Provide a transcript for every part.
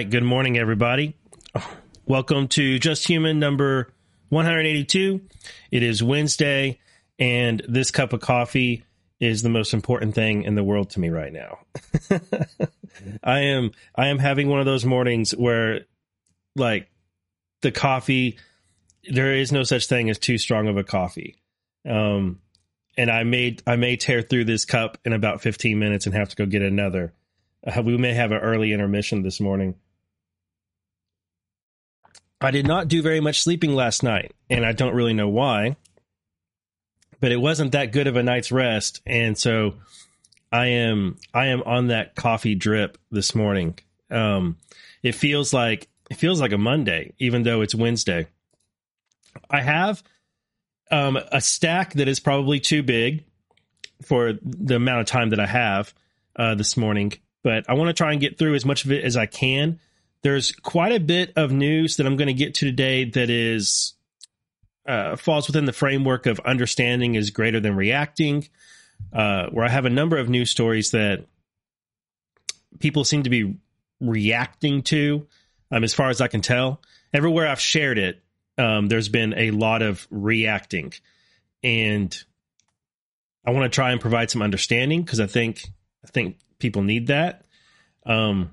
Right. Good morning, everybody. Welcome to Just Human number 182. It is Wednesday, and this cup of coffee is the most important thing in the world to me right now. I am I am having one of those mornings where like the coffee there is no such thing as too strong of a coffee. Um and I may I may tear through this cup in about 15 minutes and have to go get another. Uh, we may have an early intermission this morning. I did not do very much sleeping last night, and I don't really know why. But it wasn't that good of a night's rest, and so I am I am on that coffee drip this morning. Um, it feels like it feels like a Monday, even though it's Wednesday. I have um, a stack that is probably too big for the amount of time that I have uh, this morning, but I want to try and get through as much of it as I can. There's quite a bit of news that I'm going to get to today that is uh, falls within the framework of understanding is greater than reacting, uh, where I have a number of news stories that people seem to be reacting to, um, as far as I can tell. Everywhere I've shared it, um, there's been a lot of reacting, and I want to try and provide some understanding because I think I think people need that. Um,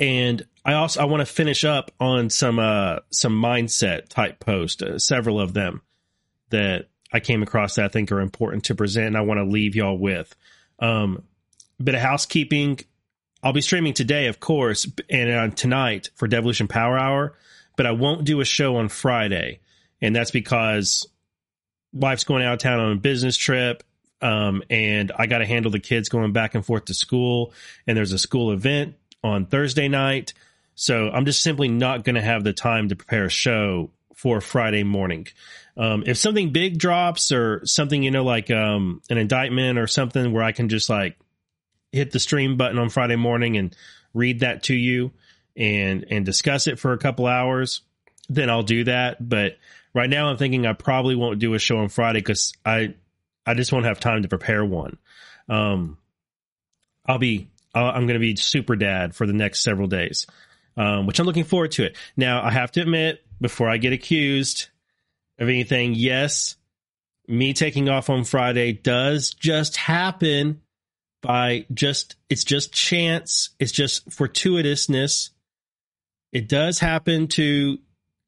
and I also I want to finish up on some uh some mindset type post, uh, several of them that I came across that I think are important to present. And I want to leave y'all with. Um, bit of housekeeping. I'll be streaming today, of course, and uh, tonight for Devolution Power Hour, but I won't do a show on Friday, and that's because wife's going out of town on a business trip um, and I got to handle the kids going back and forth to school. And there's a school event on Thursday night. So I'm just simply not going to have the time to prepare a show for Friday morning. Um, if something big drops or something, you know, like um, an indictment or something where I can just like hit the stream button on Friday morning and read that to you and and discuss it for a couple hours, then I'll do that. But right now, I'm thinking I probably won't do a show on Friday because I I just won't have time to prepare one. Um, I'll be I'm going to be super dad for the next several days, um, which I'm looking forward to it. Now I have to admit before I get accused of anything, yes, me taking off on Friday does just happen by just it's just chance, it's just fortuitousness. It does happen to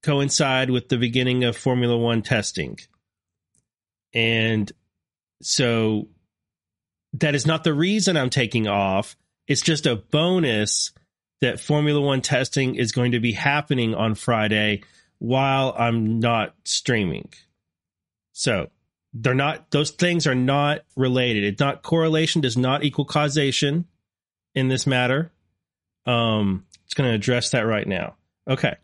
coincide with the beginning of Formula 1 testing. And so that is not the reason I'm taking off. It's just a bonus that Formula One testing is going to be happening on Friday while I'm not streaming. So they're not, those things are not related. It's not correlation does not equal causation in this matter. Um, it's going to address that right now. Okay.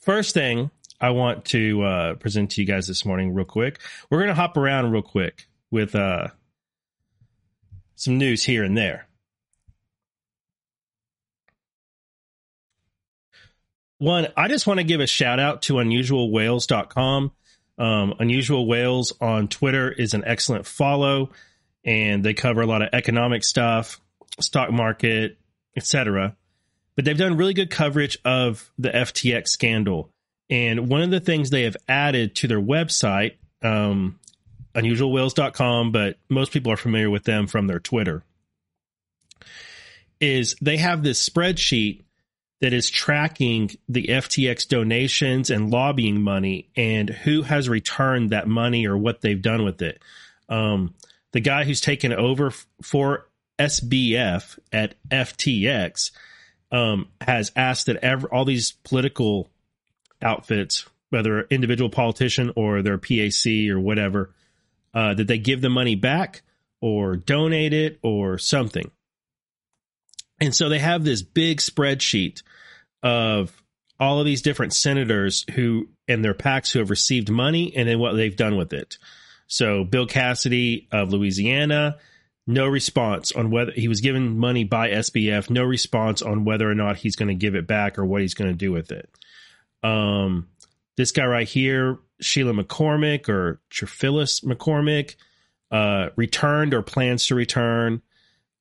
First thing I want to uh, present to you guys this morning, real quick. We're going to hop around real quick with uh, some news here and there. One, I just want to give a shout out to unusualwhales.com. Um, Unusual Whales on Twitter is an excellent follow, and they cover a lot of economic stuff, stock market, etc. But they've done really good coverage of the FTX scandal and one of the things they have added to their website, um, unusualwhales.com, but most people are familiar with them from their Twitter, is they have this spreadsheet that is tracking the FTX donations and lobbying money and who has returned that money or what they've done with it. Um, the guy who's taken over for SBF at FTX um, has asked that all these political outfits, whether individual politician or their PAC or whatever, uh, that they give the money back or donate it or something. And so they have this big spreadsheet of all of these different senators who and their PACs who have received money and then what they've done with it. So Bill Cassidy of Louisiana, no response on whether he was given money by SBF, no response on whether or not he's going to give it back or what he's going to do with it. Um, this guy right here, Sheila McCormick or Cherfilus-McCormick, uh, returned or plans to return.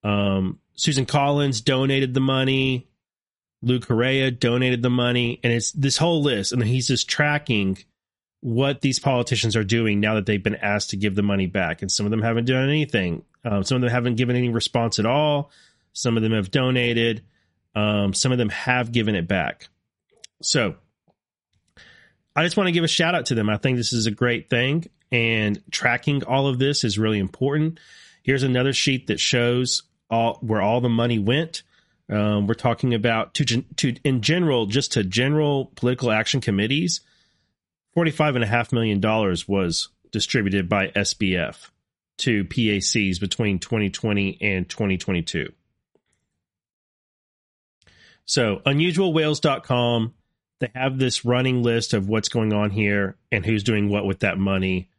Um, Susan Collins donated the money. Lou Correa donated the money, and it's this whole list, and he's just tracking what these politicians are doing now that they've been asked to give the money back. And some of them haven't done anything. Um, some of them haven't given any response at all. Some of them have donated. Um, some of them have given it back. So I just want to give a shout out to them. I think this is a great thing, and tracking all of this is really important. Here's another sheet that shows all where all the money went. Um, we're talking about to, to in general, just to general political action committees $45.5 million was distributed by SBF to PACs between 2020 and 2022. So, unusualwhales.com, they have this running list of what's going on here and who's doing what with that money.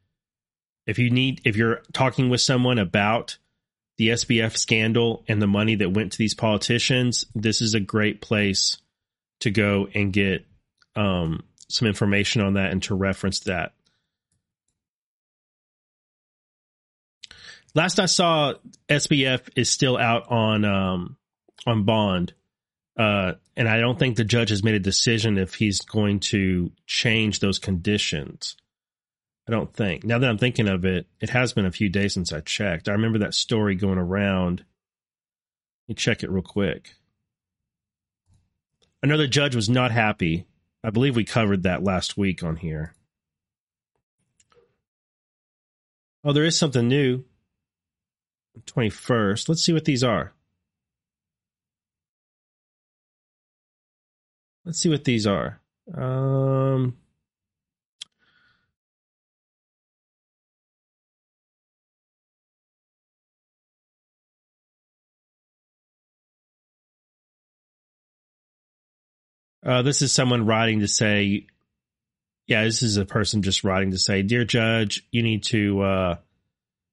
If you need, if you're talking with someone about the SBF scandal and the money that went to these politicians, this is a great place to go and get um, some information on that and to reference that. Last I saw, SBF is still out on um, on bond, uh, and I don't think the judge has made a decision if he's going to change those conditions. I don't think. Now that I'm thinking of it, it has been a few days since I checked. I remember that story going around. Let me check it real quick. Another judge was not happy I believe we covered that last week on here. Oh, there is something new. 21st. Let's see what these are. Let's see what these are. Um, Uh, this is someone writing to say, yeah, this is a person just writing to say, dear judge, you need to uh,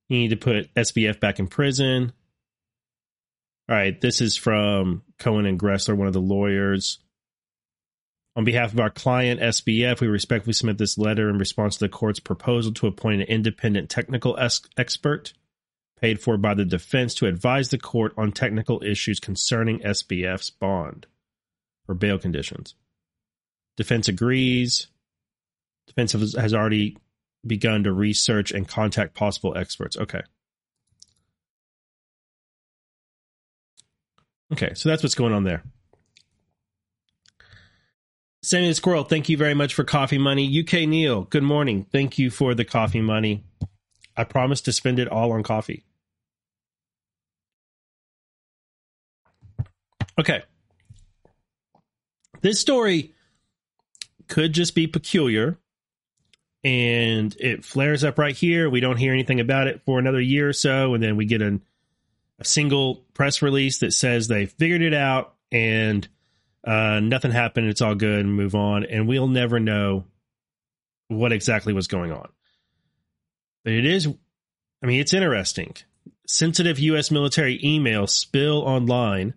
you need to put SBF back in prison. All right, this is from Cohen and Gresser, one of the lawyers. On behalf of our client, SBF, we respectfully submit this letter in response to the court's proposal to appoint an independent technical es- expert paid for by the defense to advise the court on technical issues concerning SBF's bond or bail conditions. Defense agrees. Defense has already begun to research and contact possible experts. Okay. Okay, so that's what's going on there. Sammy the Squirrel, thank you very much for coffee money. UK Neil, good morning. Thank you for the coffee money. I promise to spend it all on coffee. Okay. This story could just be peculiar and it flares up right here. We don't hear anything about it for another year or so. And then we get an, a single press release that says they figured it out and uh, nothing happened. It's all good move on. And we'll never know what exactly was going on. But it is, I mean, it's interesting. Sensitive U.S. military email spill online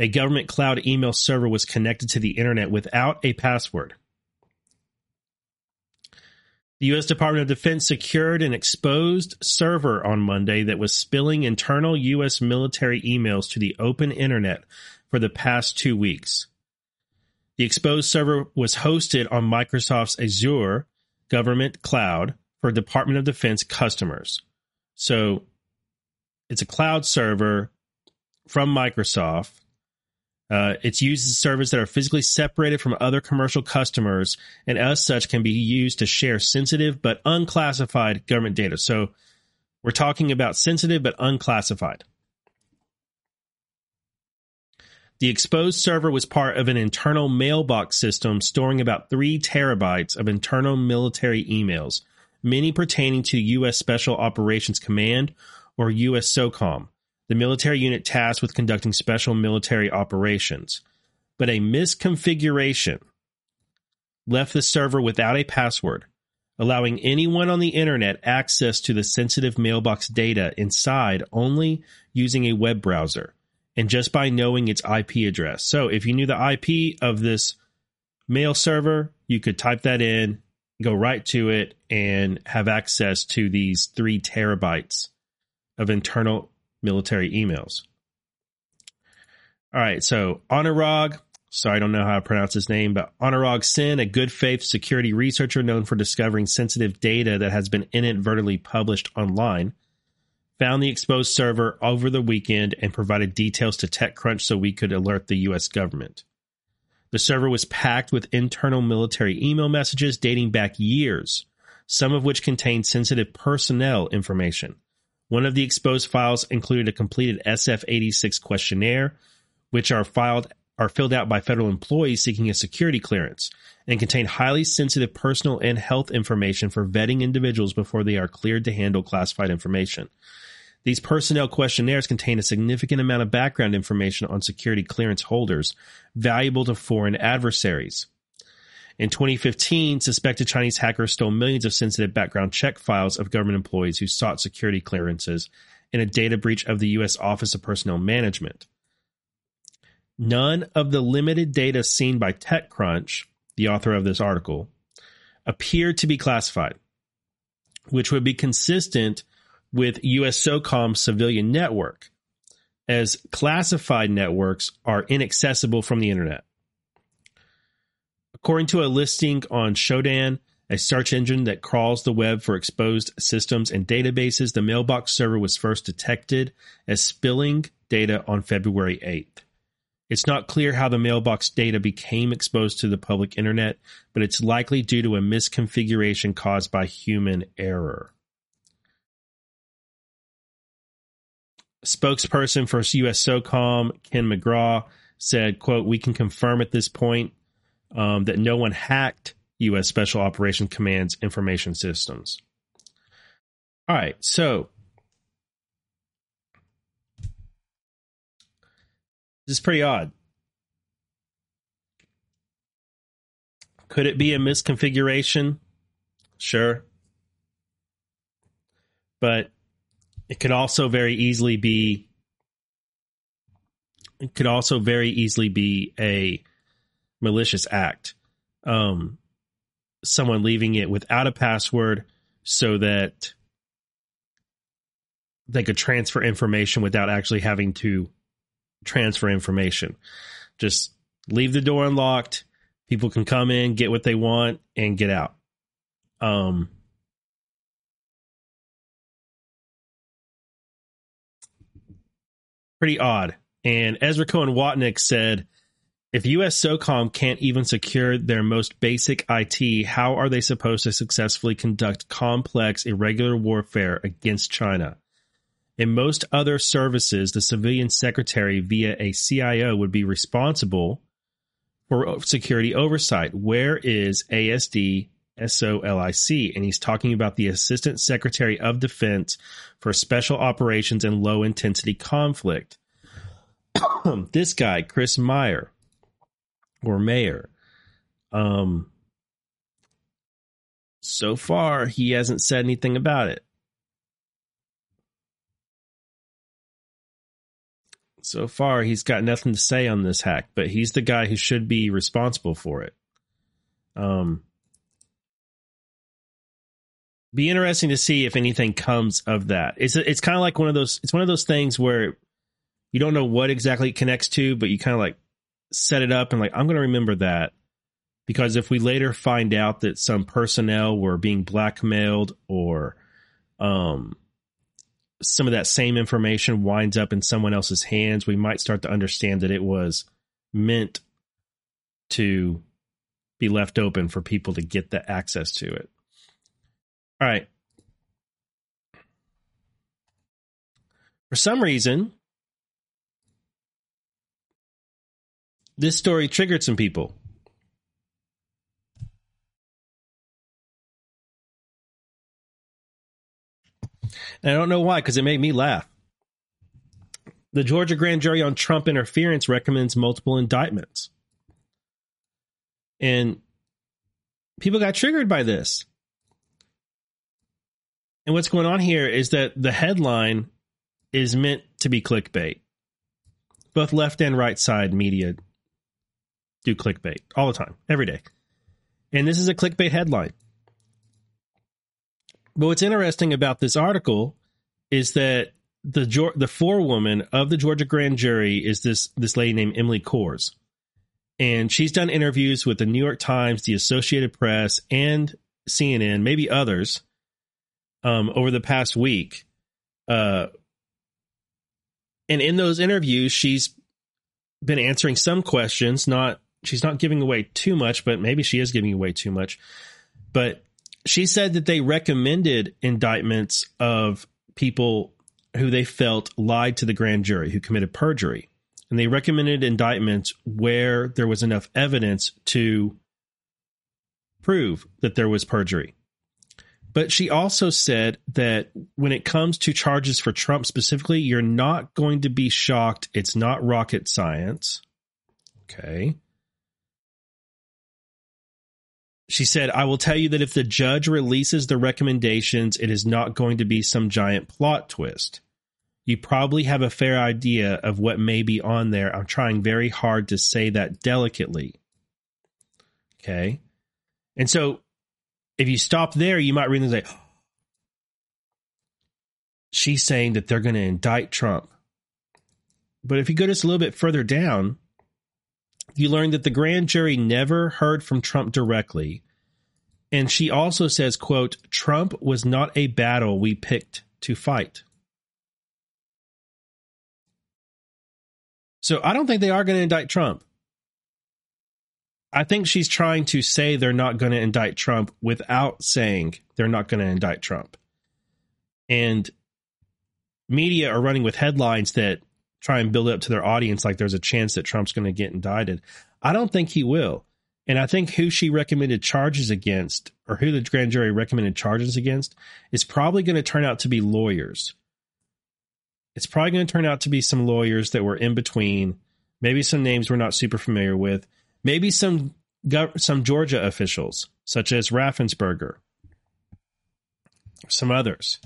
a government cloud email server was connected to the internet without a password. The U.S. Department of Defense secured an exposed server on Monday that was spilling internal U.S. military emails to the open internet for the past two weeks. The exposed server was hosted on Microsoft's Azure government cloud for Department of Defense customers. So it's a cloud server from Microsoft uh, it's used as servers that are physically separated from other commercial customers and as such can be used to share sensitive but unclassified government data. So we're talking about sensitive but unclassified. The exposed server was part of an internal mailbox system storing about three terabytes of internal military emails, many pertaining to U.S. Special Operations Command or U.S. SOCOM the military unit tasked with conducting special military operations. But a misconfiguration left the server without a password, allowing anyone on the internet access to the sensitive mailbox data inside only using a web browser and just by knowing its IP address. So if you knew the IP of this mail server, you could type that in, go right to it, and have access to these three terabytes of internal military emails. All right, so Anurag, sorry, I don't know how to pronounce his name, but Anurag Sen, a good faith security researcher known for discovering sensitive data that has been inadvertently published online, found the exposed server over the weekend and provided details to TechCrunch so we could alert the US government. The server was packed with internal military email messages dating back years, some of which contained sensitive personnel information. One of the exposed files included a completed SF 86 questionnaire, which are filed are filled out by federal employees seeking a security clearance and contain highly sensitive personal and health information for vetting individuals before they are cleared to handle classified information. These personnel questionnaires contain a significant amount of background information on security clearance holders, valuable to foreign adversaries. In 2015, suspected Chinese hackers stole millions of sensitive background check files of government employees who sought security clearances in a data breach of the U.S. Office of Personnel Management. None of the limited data seen by TechCrunch, the author of this article, appeared to be classified, which would be consistent with US SOCOM civilian network, as classified networks are inaccessible from the internet. According to a listing on Shodan, a search engine that crawls the web for exposed systems and databases, the mailbox server was first detected as spilling data on February 8th. It's not clear how the mailbox data became exposed to the public internet, but it's likely due to a misconfiguration caused by human error. Spokesperson for US SOCOM, Ken McGraw, said, quote, we can confirm at this point um, that no one hacked U.S. Special Operations Command's information systems. All right, so this is pretty odd. Could it be a misconfiguration? Sure. But it could also very easily be it could also very easily be a malicious act. Um, someone leaving it without a password so that they could transfer information without actually having to transfer information. Just leave the door unlocked. People can come in, get what they want, and get out. Um, pretty odd. And Ezra Cohen Watnick said, if US SOCOM can't even secure their most basic IT, how are they supposed to successfully conduct complex, irregular warfare against China? In most other services, the civilian secretary via a CIO would be responsible for security oversight. Where is ASD SOLIC? And he's talking about the Assistant Secretary of Defense for Special Operations and Low Intensity Conflict. this guy, Chris Meyer, or Mayer, um, so far he hasn't said anything about it. So far, he's got nothing to say on this hack, but he's the guy who should be responsible for it. Um, be interesting to see if anything comes of that. It's it's kind of like one of those. It's one of those things where you don't know what exactly it connects to, but you kind of like set it up and like I'm going to remember that because if we later find out that some personnel were being blackmailed or um some of that same information winds up in someone else's hands, we might start to understand that it was meant to be left open for people to get the access to it. All right. For some reason, this story triggered some people. And I don't know why, because it made me laugh. The Georgia grand jury on Trump interference recommends multiple indictments. And people got triggered by this. And what's going on here is that the headline is meant to be clickbait. Both left and right side media do clickbait all the time, every day. And this is a clickbait headline. But what's interesting about this article is that the the forewoman of the Georgia grand jury is this this lady named Emily Kohrs, and she's done interviews with the New York Times, the Associated Press, and CNN, maybe others, um, over the past week. Uh, and in those interviews, she's been answering some questions. Not she's not giving away too much, but maybe she is giving away too much. But she said that they recommended indictments of people who they felt lied to the grand jury, who committed perjury. And they recommended indictments where there was enough evidence to prove that there was perjury. But she also said that when it comes to charges for Trump specifically, you're not going to be shocked. It's not rocket science. Okay. She said, I will tell you that if the judge releases the recommendations, it is not going to be some giant plot twist. You probably have a fair idea of what may be on there. I'm trying very hard to say that delicately. Okay. And so if you stop there, you might read and say, she's saying that they're going to indict Trump. But if you go just a little bit further down, you learn that the grand jury never heard from Trump directly. And she also says, quote, Trump was not a battle we picked to fight. So I don't think they are going to indict Trump. I think she's trying to say they're not going to indict Trump without saying they're not going to indict Trump. And media are running with headlines that try and build up to their audience like there's a chance that Trump's going to get indicted. I don't think he will. And I think who she recommended charges against, or who the grand jury recommended charges against, is probably going to turn out to be lawyers. It's probably going to turn out to be some lawyers that were in between, maybe some names we're not super familiar with, maybe some some Georgia officials, such as Raffensperger, some others.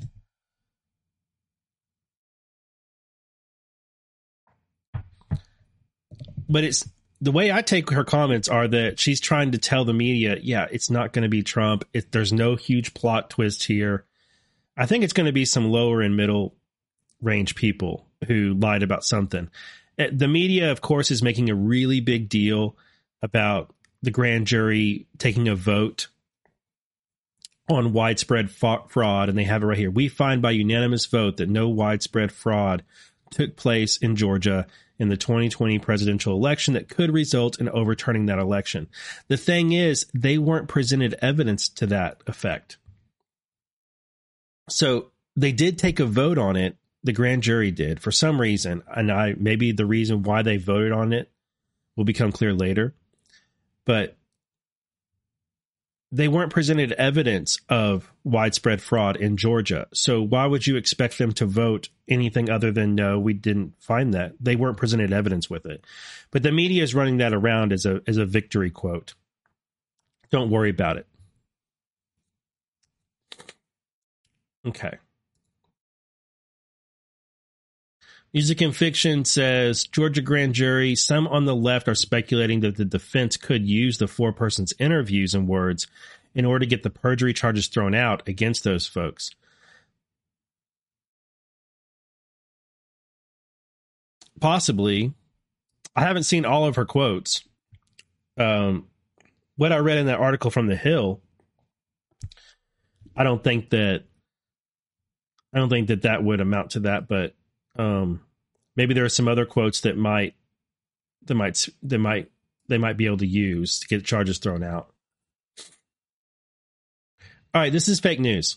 but it's the way I take her comments are that she's trying to tell the media, yeah, it's not going to be Trump. It, there's no huge plot twist here. I think it's going to be some lower and middle range people who lied about something. Eh, the media, of course, is making a really big deal about the grand jury taking a vote on widespread fraud, and they have it right here. We find by unanimous vote that no widespread fraud took place in Georgia in the 2020 presidential election that could result in overturning that election. The thing is, they weren't presented evidence to that effect. So they did take a vote on it. The grand jury did for some reason, and I maybe the reason why they voted on it will become clear later. But they weren't presented evidence of widespread fraud in Georgia. So why would you expect them to vote anything other than no, we didn't find that. They weren't presented evidence with it. But the media is running that around as a as a victory quote. Don't worry about it. Okay. Music and Fiction says Georgia grand jury, some on the left are speculating that the defense could use the four persons interviews and words in order to get the perjury charges thrown out against those folks. Possibly. I haven't seen all of her quotes. Um, what I read in that article from The Hill, I don't think that I don't think that that would amount to that, but um, maybe there are some other quotes that might that might that might they might be able to use to get charges thrown out. All right, this is fake news.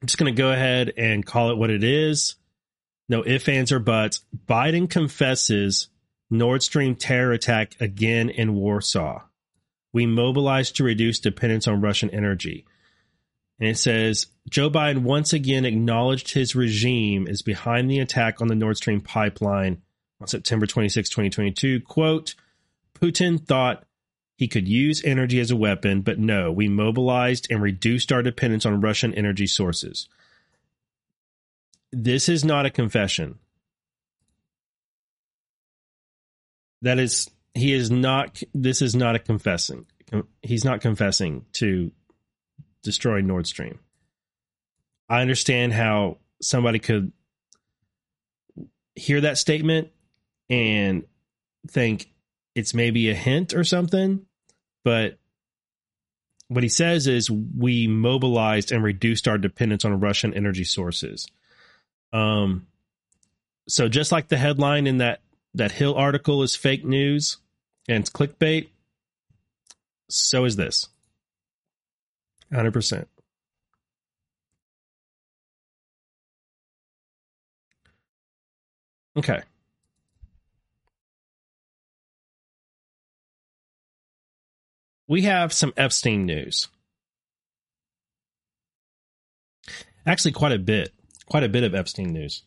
I'm just going to go ahead and call it what it is. No ifs, ands, or buts. Biden confesses Nord Stream terror attack again in Warsaw. We mobilized to reduce dependence on Russian energy. And it says Joe Biden once again acknowledged his regime is behind the attack on the Nord Stream pipeline on September 26, 2022. Quote Putin thought he could use energy as a weapon, but no, we mobilized and reduced our dependence on Russian energy sources. This is not a confession. That is, he is not, this is not a confessing. He's not confessing to destroy Nord Stream. I understand how somebody could hear that statement and think it's maybe a hint or something. But what he says is we mobilized and reduced our dependence on Russian energy sources. Um, so just like the headline in that that Hill article is fake news and it's clickbait, so is this. 100%. Okay. We have some Epstein news. Actually, quite a bit. Quite a bit of Epstein news.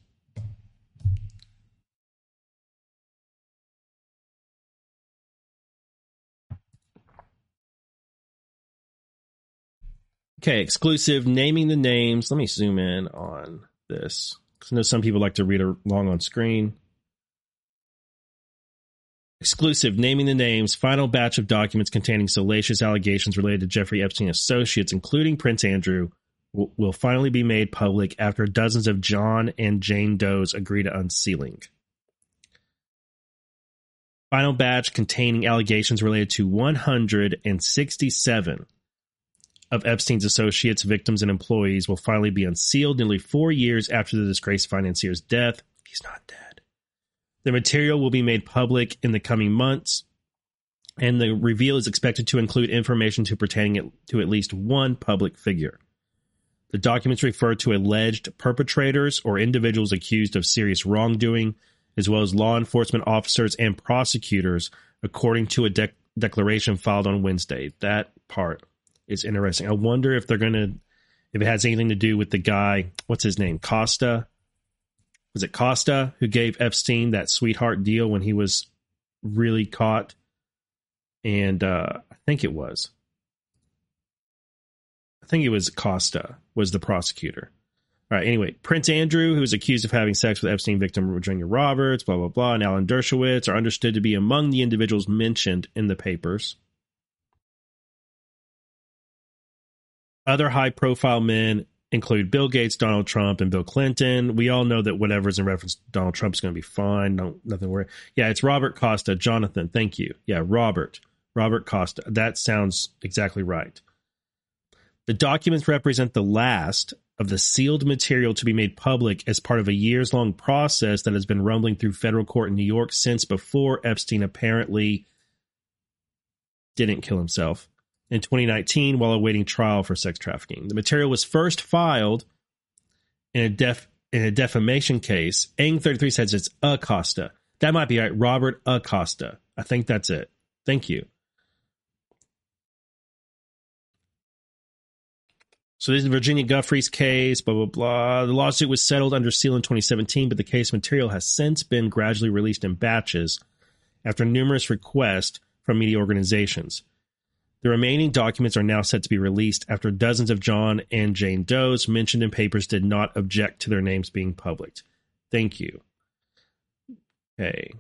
Okay, exclusive naming the names. Let me zoom in on this. because I know some people like to read along on screen. Exclusive naming the names, final batch of documents containing salacious allegations related to Jeffrey Epstein associates, including Prince Andrew, will, will finally be made public after dozens of John and Jane Does agree to unsealing. Final batch containing allegations related to 167 of Epstein's associates, victims, and employees will finally be unsealed nearly four years after the disgraced financier's death. He's not dead. The material will be made public in the coming months, and the reveal is expected to include information to pertaining to at least one public figure. The documents refer to alleged perpetrators or individuals accused of serious wrongdoing, as well as law enforcement officers and prosecutors, according to a de- declaration filed on Wednesday. That part is interesting. I wonder if they're going to, if it has anything to do with the guy, what's his name? Costa. Was it Costa who gave Epstein that sweetheart deal when he was really caught? And uh, I think it was. I think it was Costa was the prosecutor. All right. Anyway, Prince Andrew, who was accused of having sex with Epstein victim Virginia Roberts, blah blah blah, and Alan Dershowitz are understood to be among the individuals mentioned in the papers. Other high profile men include Bill Gates, Donald Trump, and Bill Clinton. We all know that whatever's in reference to Donald Trump is going to be fine. No, nothing to worry. Yeah, it's Robert Costa. Jonathan, thank you. Yeah, Robert. Robert Costa. That sounds exactly right. The documents represent the last of the sealed material to be made public as part of a years long process that has been rumbling through federal court in New York since before Epstein apparently didn't kill himself in 2019 while awaiting trial for sex trafficking. The material was first filed in a def in a defamation case. Ang 33 says it's Acosta. That might be right. Robert Acosta. I think that's it. Thank you. So this is Virginia Giuffre's case, blah, blah, blah. The lawsuit was settled under seal in 2017, but the case material has since been gradually released in batches after numerous requests from media organizations. The remaining documents are now set to be released after dozens of John and Jane Does mentioned in papers did not object to their names being published. Thank you. Okay.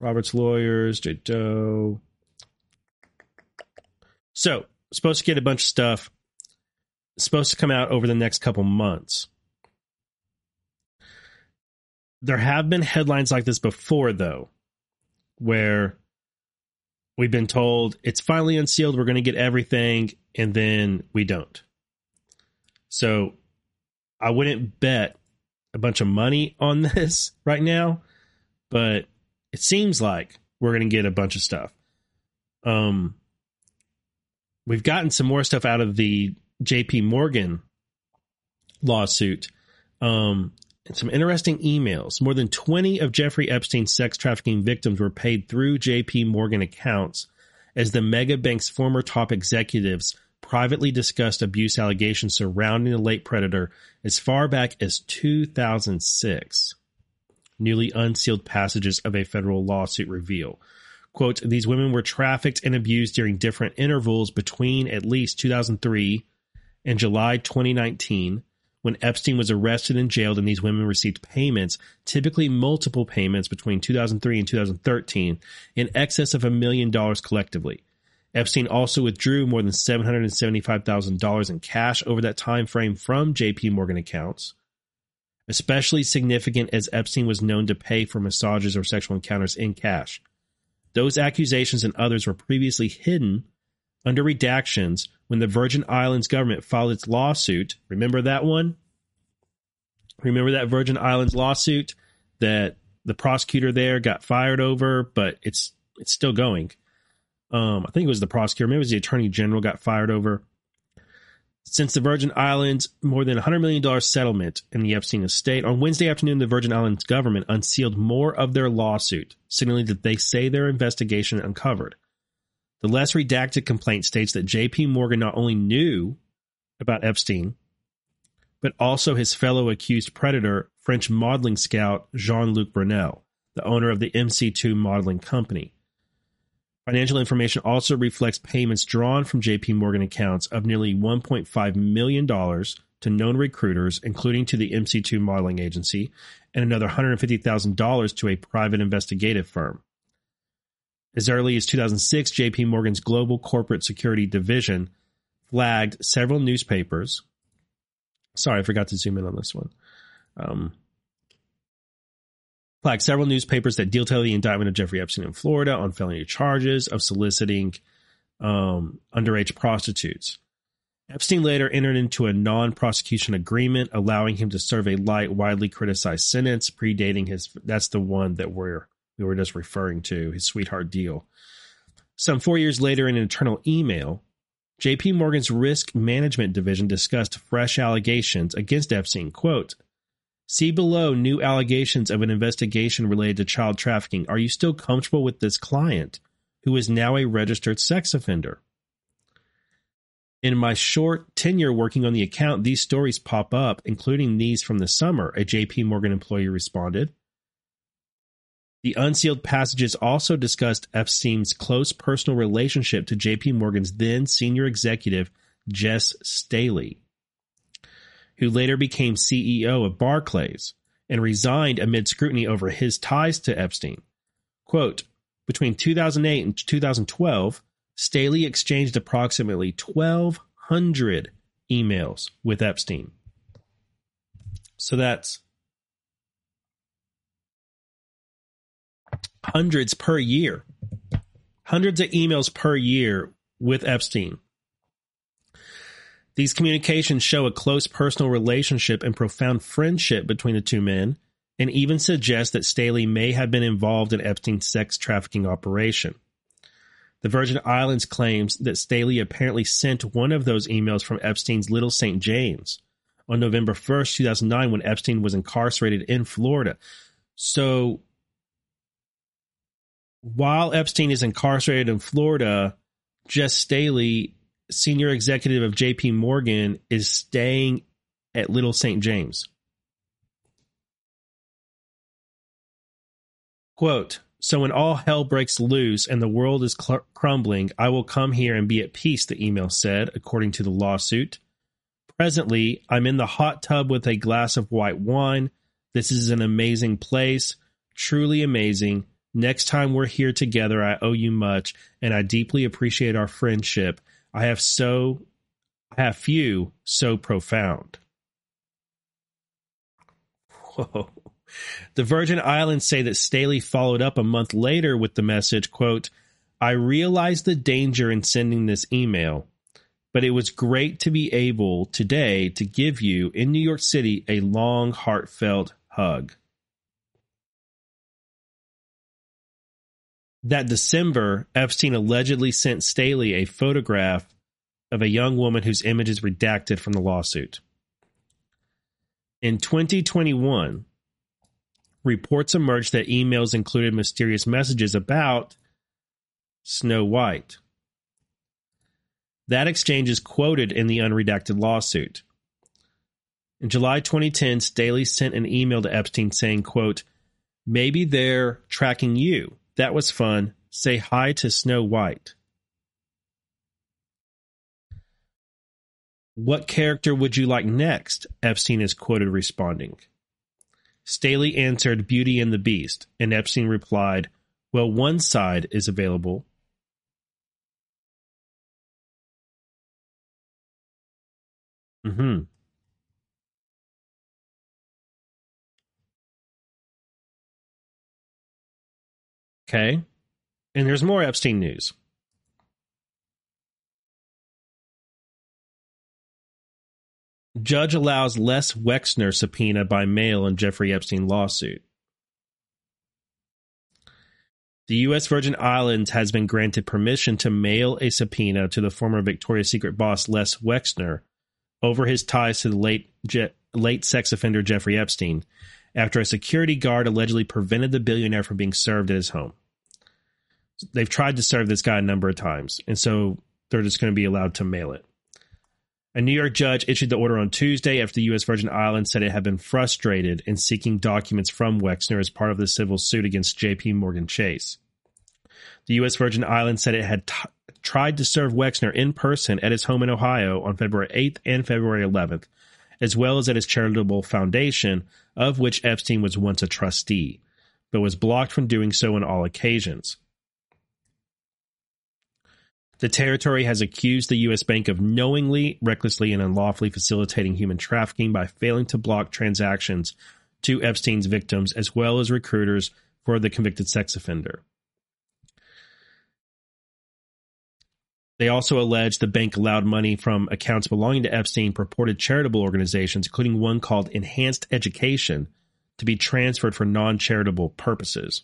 Robert's lawyers, J. Doe. So, supposed to get a bunch of stuff. supposed to come out over the next couple months. There have been headlines like this before, though, where we've been told it's finally unsealed, we're going to get everything, and then we don't. So I wouldn't bet a bunch of money on this right now, but it seems like we're going to get a bunch of stuff. Um, we've gotten some more stuff out of the JP Morgan lawsuit. Um, some interesting emails. More than 20 of Jeffrey Epstein's sex trafficking victims were paid through JP Morgan accounts as the mega bank's former top executives privately discussed abuse allegations surrounding the late predator as far back as 2006. Newly unsealed passages of a federal lawsuit reveal. Quote, these women were trafficked and abused during different intervals between at least 2003 and July 2019 when Epstein was arrested and jailed and these women received payments, typically multiple payments between 2003 and 2013, in excess of a million dollars collectively. Epstein also withdrew more than $775,000 in cash over that time frame from JP Morgan accounts. Especially significant as Epstein was known to pay for massages or sexual encounters in cash. Those accusations and others were previously hidden under redactions when the Virgin Islands government filed its lawsuit. Remember that one? Remember that Virgin Islands lawsuit that the prosecutor there got fired over, but it's it's still going. Um, I think it was the prosecutor, maybe it was the attorney general got fired over. Since the Virgin Islands more than $100 million settlement in the Epstein estate, on Wednesday afternoon, the Virgin Islands government unsealed more of their lawsuit, signaling that they say their investigation uncovered. The less redacted complaint states that JP Morgan not only knew about Epstein, but also his fellow accused predator, French modeling scout Jean Luc Brunel, the owner of the MC2 modeling company. Financial information also reflects payments drawn from JP Morgan accounts of nearly $1.5 million to known recruiters, including to the MC2 modeling agency, and another $150,000 to a private investigative firm. As early as 2006, JP Morgan's Global Corporate Security Division flagged several newspapers. Sorry, I forgot to zoom in on this one. Um, flagged several newspapers that detail the indictment of Jeffrey Epstein in Florida on felony charges of soliciting um, underage prostitutes. Epstein later entered into a non prosecution agreement allowing him to serve a light, widely criticized sentence predating his. That's the one that we're, we were just referring to, his sweetheart deal. Some four years later, in an internal email, JP Morgan's risk management division discussed fresh allegations against Epstein. Quote, See below new allegations of an investigation related to child trafficking. Are you still comfortable with this client who is now a registered sex offender? In my short tenure working on the account, these stories pop up, including these from the summer, a JP Morgan employee responded. The unsealed passages also discussed Epstein's close personal relationship to JP Morgan's then senior executive, Jes Staley who later became CEO of Barclays and resigned amid scrutiny over his ties to Epstein. Quote, between 2008 and 2012, Staley exchanged approximately 1,200 emails with Epstein. So that's hundreds per year. Hundreds of emails per year with Epstein. These communications show a close personal relationship and profound friendship between the two men, and even suggest that Staley may have been involved in Epstein's sex trafficking operation. The Virgin Islands claims that Staley apparently sent one of those emails from Epstein's Little St. James on November 1st, 2009, when Epstein was incarcerated in Florida. So while Epstein is incarcerated in Florida, Jes Staley senior executive of JP Morgan is staying at Little St. James. Quote, so when all hell breaks loose and the world is cl- crumbling, I will come here and be at peace, the email said, according to the lawsuit. Presently, I'm in the hot tub with a glass of white wine. This is an amazing place, truly amazing. Next time we're here together, I owe you much, and I deeply appreciate our friendship. I have so I have few so profound. Whoa. The Virgin Islands say that Staley followed up a month later with the message, quote, I realize the danger in sending this email, but it was great to be able today to give you in New York City a long, heartfelt hug. That December, Epstein allegedly sent Staley a photograph of a young woman whose image is redacted from the lawsuit. In 2021, reports emerged that emails included mysterious messages about Snow White. That exchange is quoted in the unredacted lawsuit. In July 2010, Staley sent an email to Epstein saying, quote, Maybe they're tracking you. That was fun. Say hi to Snow White. What character would you like next? Epstein is quoted responding. Staley answered Beauty and the Beast, and Epstein replied, Well, one side is available. Mm-hmm. Okay. And there's more Epstein news. Judge allows Les Wexner subpoena by mail in Jeffrey Epstein lawsuit. The U.S. Virgin Islands has been granted permission to mail a subpoena to the former Victoria's Secret boss Les Wexner over his ties to the late Je- late sex offender Jeffrey Epstein after a security guard allegedly prevented the billionaire from being served at his home. They've tried to serve this guy a number of times, and so they're just going to be allowed to mail it. A New York judge issued the order on Tuesday after the U.S. Virgin Islands said it had been frustrated in seeking documents from Wexner as part of the civil suit against J.P. Morgan Chase. The U.S. Virgin Islands said it had t- tried to serve Wexner in person at his home in Ohio on February 8th and February 11th, as well as at his charitable foundation, of which Epstein was once a trustee, but was blocked from doing so on all occasions. The territory has accused the U.S. Bank of knowingly, recklessly, and unlawfully facilitating human trafficking by failing to block transactions to Epstein's victims as well as recruiters for the convicted sex offender. They also allege the bank allowed money from accounts belonging to Epstein purported charitable organizations, including one called Enhanced Education, to be transferred for non-charitable purposes.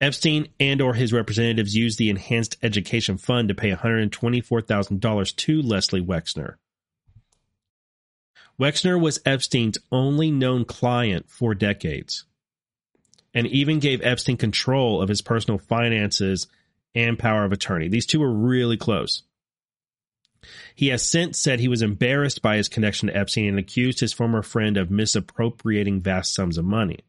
Epstein and or his representatives used the Enhanced Education Fund to pay $124,000 to Leslie Wexner. Wexner was Epstein's only known client for decades and even gave Epstein control of his personal finances and power of attorney. These two were really close. He has since said he was embarrassed by his connection to Epstein and accused his former friend of misappropriating vast sums of money.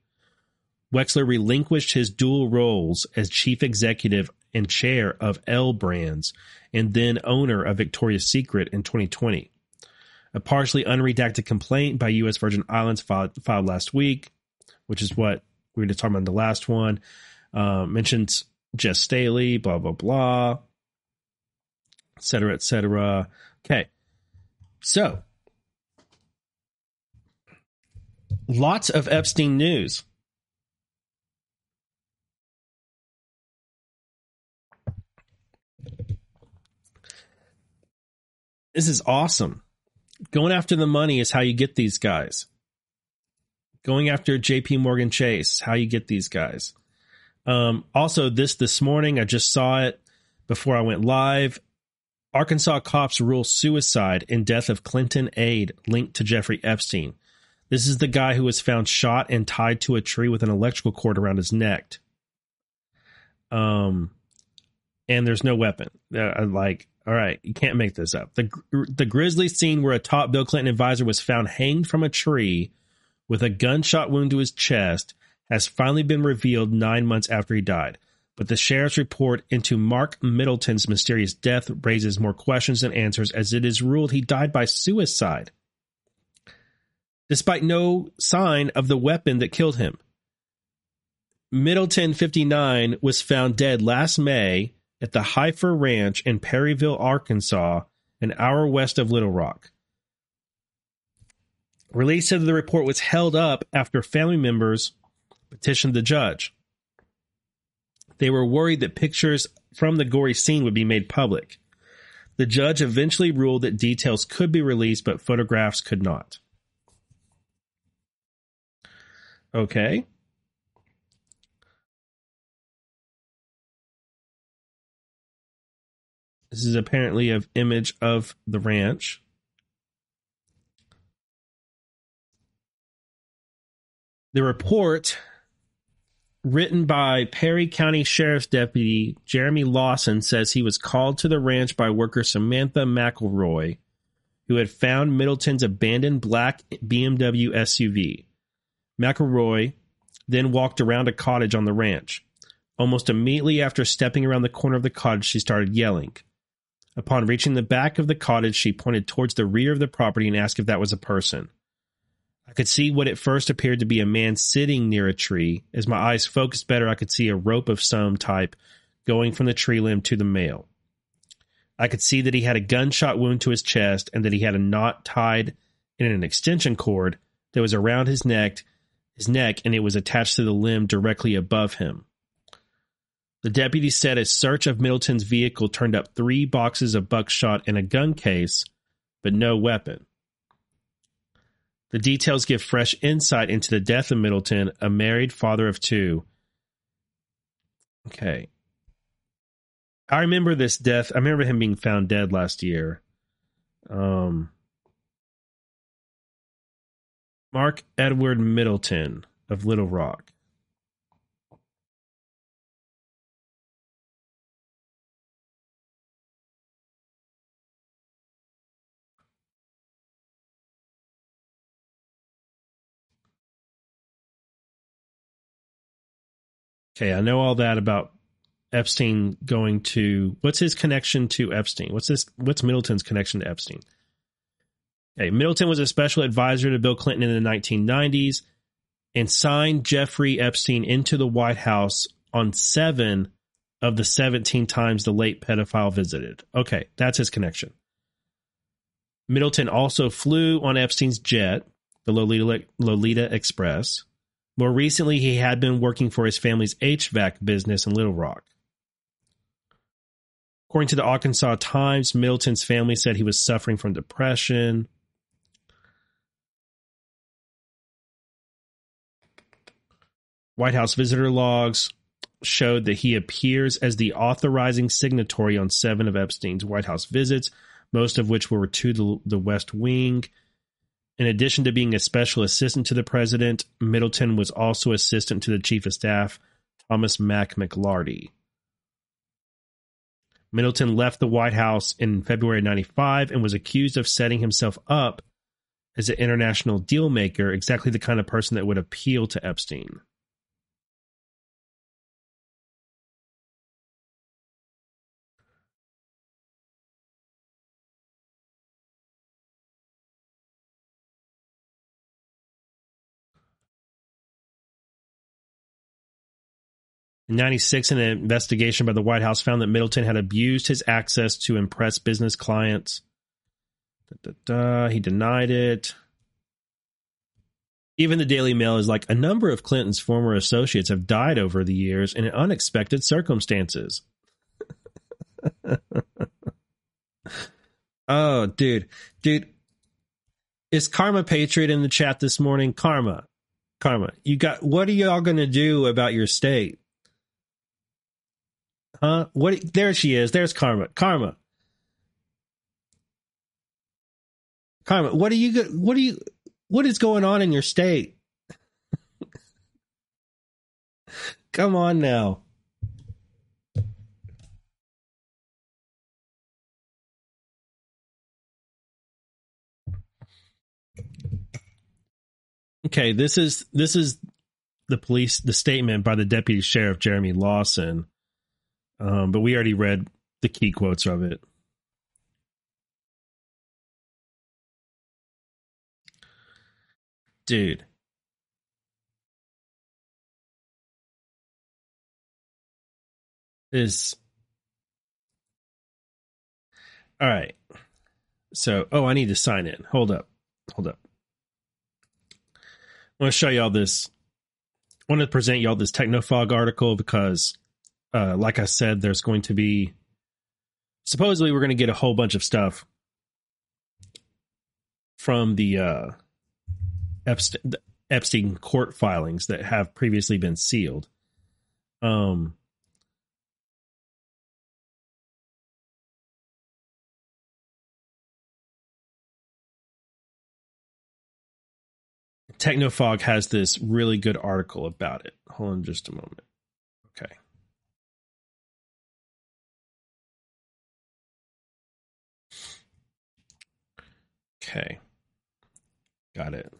Wexner relinquished his dual roles as chief executive and chair of L Brands and then owner of Victoria's Secret in 2020. A partially unredacted complaint by U.S. Virgin Islands filed, filed last week, which is what we were talking about in the last one, uh, mentions Jes Staley, blah, blah, blah, et cetera, et cetera. Okay. So, lots of Epstein news. This is awesome. Going after the money is how you get these guys. Going after JP Morgan Chase, how you get these guys. Um, also, this this morning, I just saw it before I went live. Arkansas cops rule suicide in death of Clinton aide linked to Jeffrey Epstein. This is the guy who was found shot and tied to a tree with an electrical cord around his neck. Um, and there's no weapon. Uh, like, all right, you can't make this up. The the grisly scene where a top Bill Clinton advisor was found hanged from a tree with a gunshot wound to his chest has finally been revealed nine months after he died. But the sheriff's report into Mark Middleton's mysterious death raises more questions than answers as it is ruled he died by suicide. Despite no sign of the weapon that killed him. Middleton 59 was found dead last May at the Heifer Ranch in Perryville, Arkansas, an hour west of Little Rock. Release of the report was held up after family members petitioned the judge. They were worried that pictures from the gory scene would be made public. The judge eventually ruled that details could be released, but photographs could not. Okay. This is apparently an image of the ranch. The report written by Perry County Sheriff's Deputy Jeremy Lawson says he was called to the ranch by worker Samantha McElroy, who had found Middleton's abandoned black BMW SUV. McElroy then walked around a cottage on the ranch. Almost immediately after stepping around the corner of the cottage, she started yelling. Upon reaching the back of the cottage, she pointed towards the rear of the property and asked if that was a person. I could see what at first appeared to be a man sitting near a tree. As my eyes focused better, I could see a rope of some type going from the tree limb to the male. I could see that he had a gunshot wound to his chest and that he had a knot tied in an extension cord that was around his neck, his neck, and it was attached to the limb directly above him. The deputy said a search of Middleton's vehicle turned up three boxes of buckshot and a gun case, but no weapon. The details give fresh insight into the death of Middleton, a married father of two. Okay. I remember this death. I remember him being found dead last year. Um, Mark Edward Middleton of Little Rock. Okay, I know all that about Epstein going to what's his connection to Epstein? What's this what's Middleton's connection to Epstein? Okay, Middleton was a special advisor to Bill Clinton in the 1990s and signed Jeffrey Epstein into the White House on 7 of the 17 times the late pedophile visited. Okay, that's his connection. Middleton also flew on Epstein's jet, the Lolita, Lolita Express, more recently, he had been working for his family's HVAC business in Little Rock. According to the Arkansas Times, Middleton's family said he was suffering from depression. White House visitor logs showed that he appears as the authorizing signatory on seven of Epstein's White House visits, most of which were to the, the West Wing. In addition to being a special assistant to the president, Middleton was also assistant to the chief of staff, Thomas Mack McLarty. Middleton left the White House in February 95 and was accused of setting himself up as an international deal maker, exactly the kind of person that would appeal to Epstein. 96, an investigation by the White House found that Middleton had abused his access to impress business clients. Da, da, da. He denied it. Even the Daily Mail is like a number of Clinton's former associates have died over the years in unexpected circumstances. oh, dude. Dude. Is Karma Patriot in the chat this morning? Karma. Karma. You got what are y'all gonna do about your state? Huh? What? There she is. There's Karma. Karma. Karma. What are you? What are you? What is going on in your state? Come on now. Okay, this is this is the police the statement by the deputy sheriff Jeremy Lawson um, but we already read the key quotes of it. Dude. Is all right. So, oh, I need to sign in. Hold up. Hold up. I want to show y'all this. I want to present y'all this Technofog article because uh, like I said, there's going to be supposedly we're going to get a whole bunch of stuff from the uh, Epstein, Epstein court filings that have previously been sealed. Um, Technofog has this really good article about it. Hold on just a moment. Okay. Okay. Got it.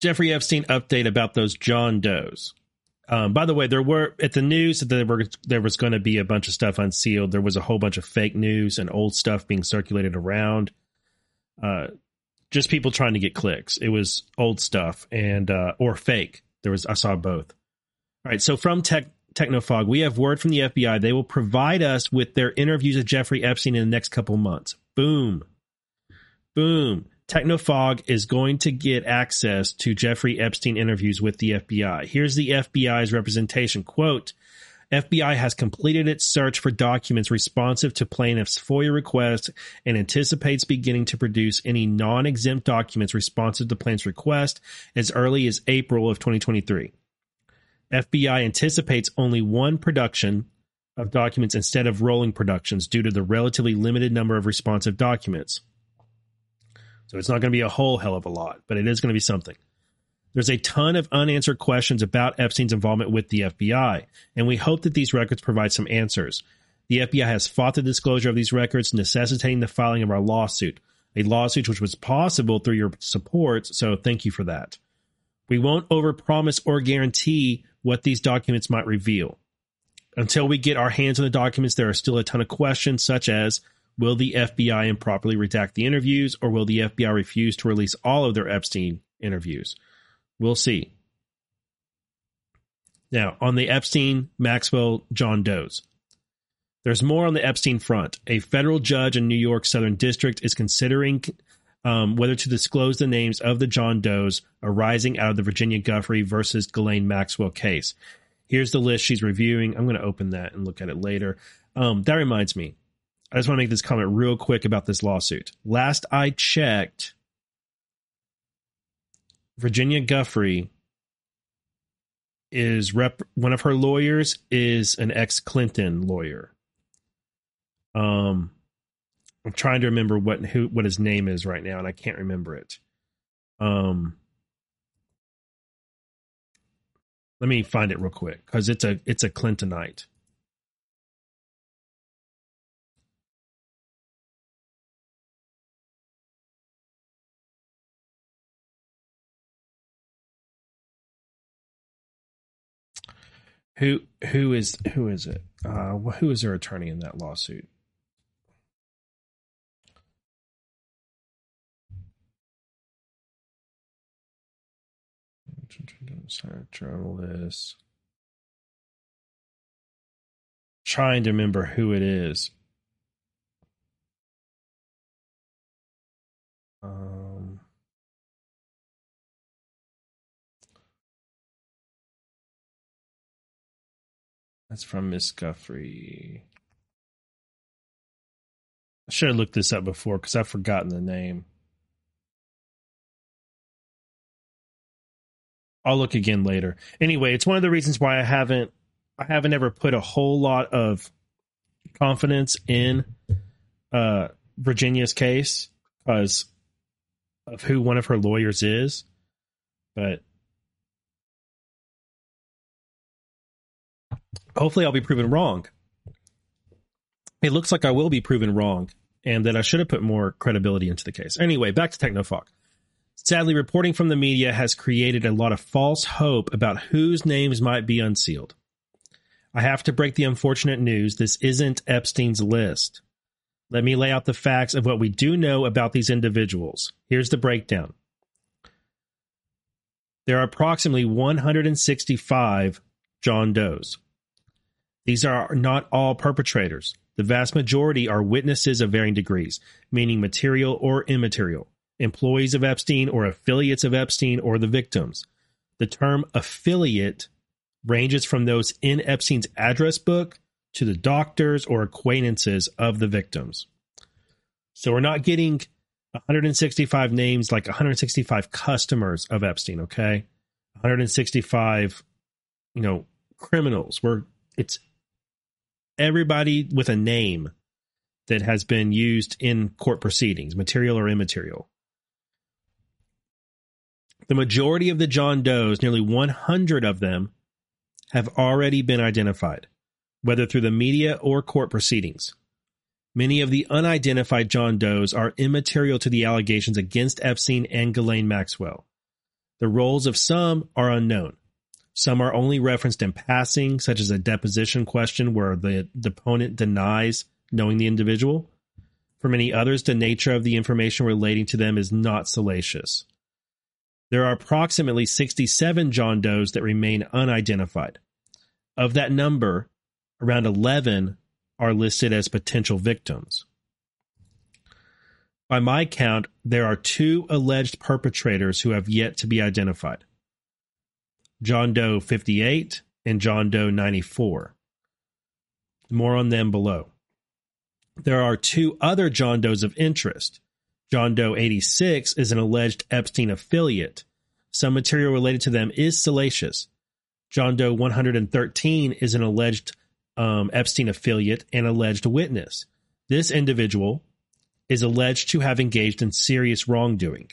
Jeffrey Epstein update about those John Does. Um, by the way, there were at the news that there were there was going to be a bunch of stuff unsealed. There was a whole bunch of fake news and old stuff being circulated around. Uh, just people trying to get clicks. It was old stuff and uh, or fake. There was I saw both. All right, so from Tech Technofog, we have word from the FBI. They will provide us with their interviews of Jeffrey Epstein in the next couple months. Boom. Boom. Technofog is going to get access to Jeffrey Epstein interviews with the FBI. Here's the FBI's representation. Quote, FBI has completed its search for documents responsive to plaintiff's FOIA request and anticipates beginning to produce any non-exempt documents responsive to plaintiff's request as early as April of 2023. FBI anticipates only one production of documents instead of rolling productions due to the relatively limited number of responsive documents. So it's not going to be a whole hell of a lot, but it is going to be something. There's a ton of unanswered questions about Epstein's involvement with the FBI, and we hope that these records provide some answers. The FBI has fought the disclosure of these records, necessitating the filing of our lawsuit, a lawsuit which was possible through your support, so thank you for that. We won't overpromise or guarantee what these documents might reveal. Until we get our hands on the documents, there are still a ton of questions, such as Will the FBI improperly redact the interviews, or will the FBI refuse to release all of their Epstein interviews? We'll see. Now, on the Epstein, Maxwell, John Does. There's more on the Epstein front. A federal judge in New York Southern District is considering um, whether to disclose the names of the John Does arising out of the Virginia Giuffre versus Ghislaine Maxwell case. Here's the list she's reviewing. I'm going to open that and look at it later. Um, that reminds me, I just want to make this comment real quick about this lawsuit. Last I checked, Virginia Giuffre is rep one of her lawyers is an ex Clinton lawyer. Um I'm trying to remember what who what his name is right now and I can't remember it. Um let me find it real quick cuz it's a it's a Clintonite. Who who is who is it? Uh, who is their attorney in that lawsuit? Journalist. Trying to remember who it is. Um. That's from Miss Giuffre. I should have looked this up before because I've forgotten the name. I'll look again later. Anyway, it's one of the reasons why I haven't I haven't ever put a whole lot of confidence in uh, Virginia's case because of who one of her lawyers is. But hopefully I'll be proven wrong. It looks like I will be proven wrong and that I should have put more credibility into the case. Anyway, back to Technofog. Sadly, reporting from the media has created a lot of false hope about whose names might be unsealed. I have to break the unfortunate news this isn't Epstein's list. Let me lay out the facts of what we do know about these individuals. Here's the breakdown. There are approximately 165 John Does. These are not all perpetrators. The vast majority are witnesses of varying degrees, meaning material or immaterial, employees of Epstein or affiliates of Epstein or the victims. The term affiliate ranges from those in Epstein's address book to the doctors or acquaintances of the victims. So we're not getting 165 names like 165 customers of Epstein, okay? 165, you know, criminals. We're it's everybody with a name that has been used in court proceedings, material or immaterial. The majority of the John Does, nearly 100 of them, have already been identified, whether through the media or court proceedings. Many of the unidentified John Does are immaterial to the allegations against Epstein and Ghislaine Maxwell. The roles of some are unknown. Some are only referenced in passing, such as a deposition question where the deponent denies knowing the individual. For many others, the nature of the information relating to them is not salacious. There are approximately 67 John Does that remain unidentified. Of that number, around 11 are listed as potential victims. By my count, there are two alleged perpetrators who have yet to be identified John Doe 58 and John Doe 94. More on them below. There are two other John Does of interest. John Doe 86 is an alleged Epstein affiliate. Some material related to them is salacious. John Doe 113 is an alleged um, Epstein affiliate and alleged witness. This individual is alleged to have engaged in serious wrongdoing.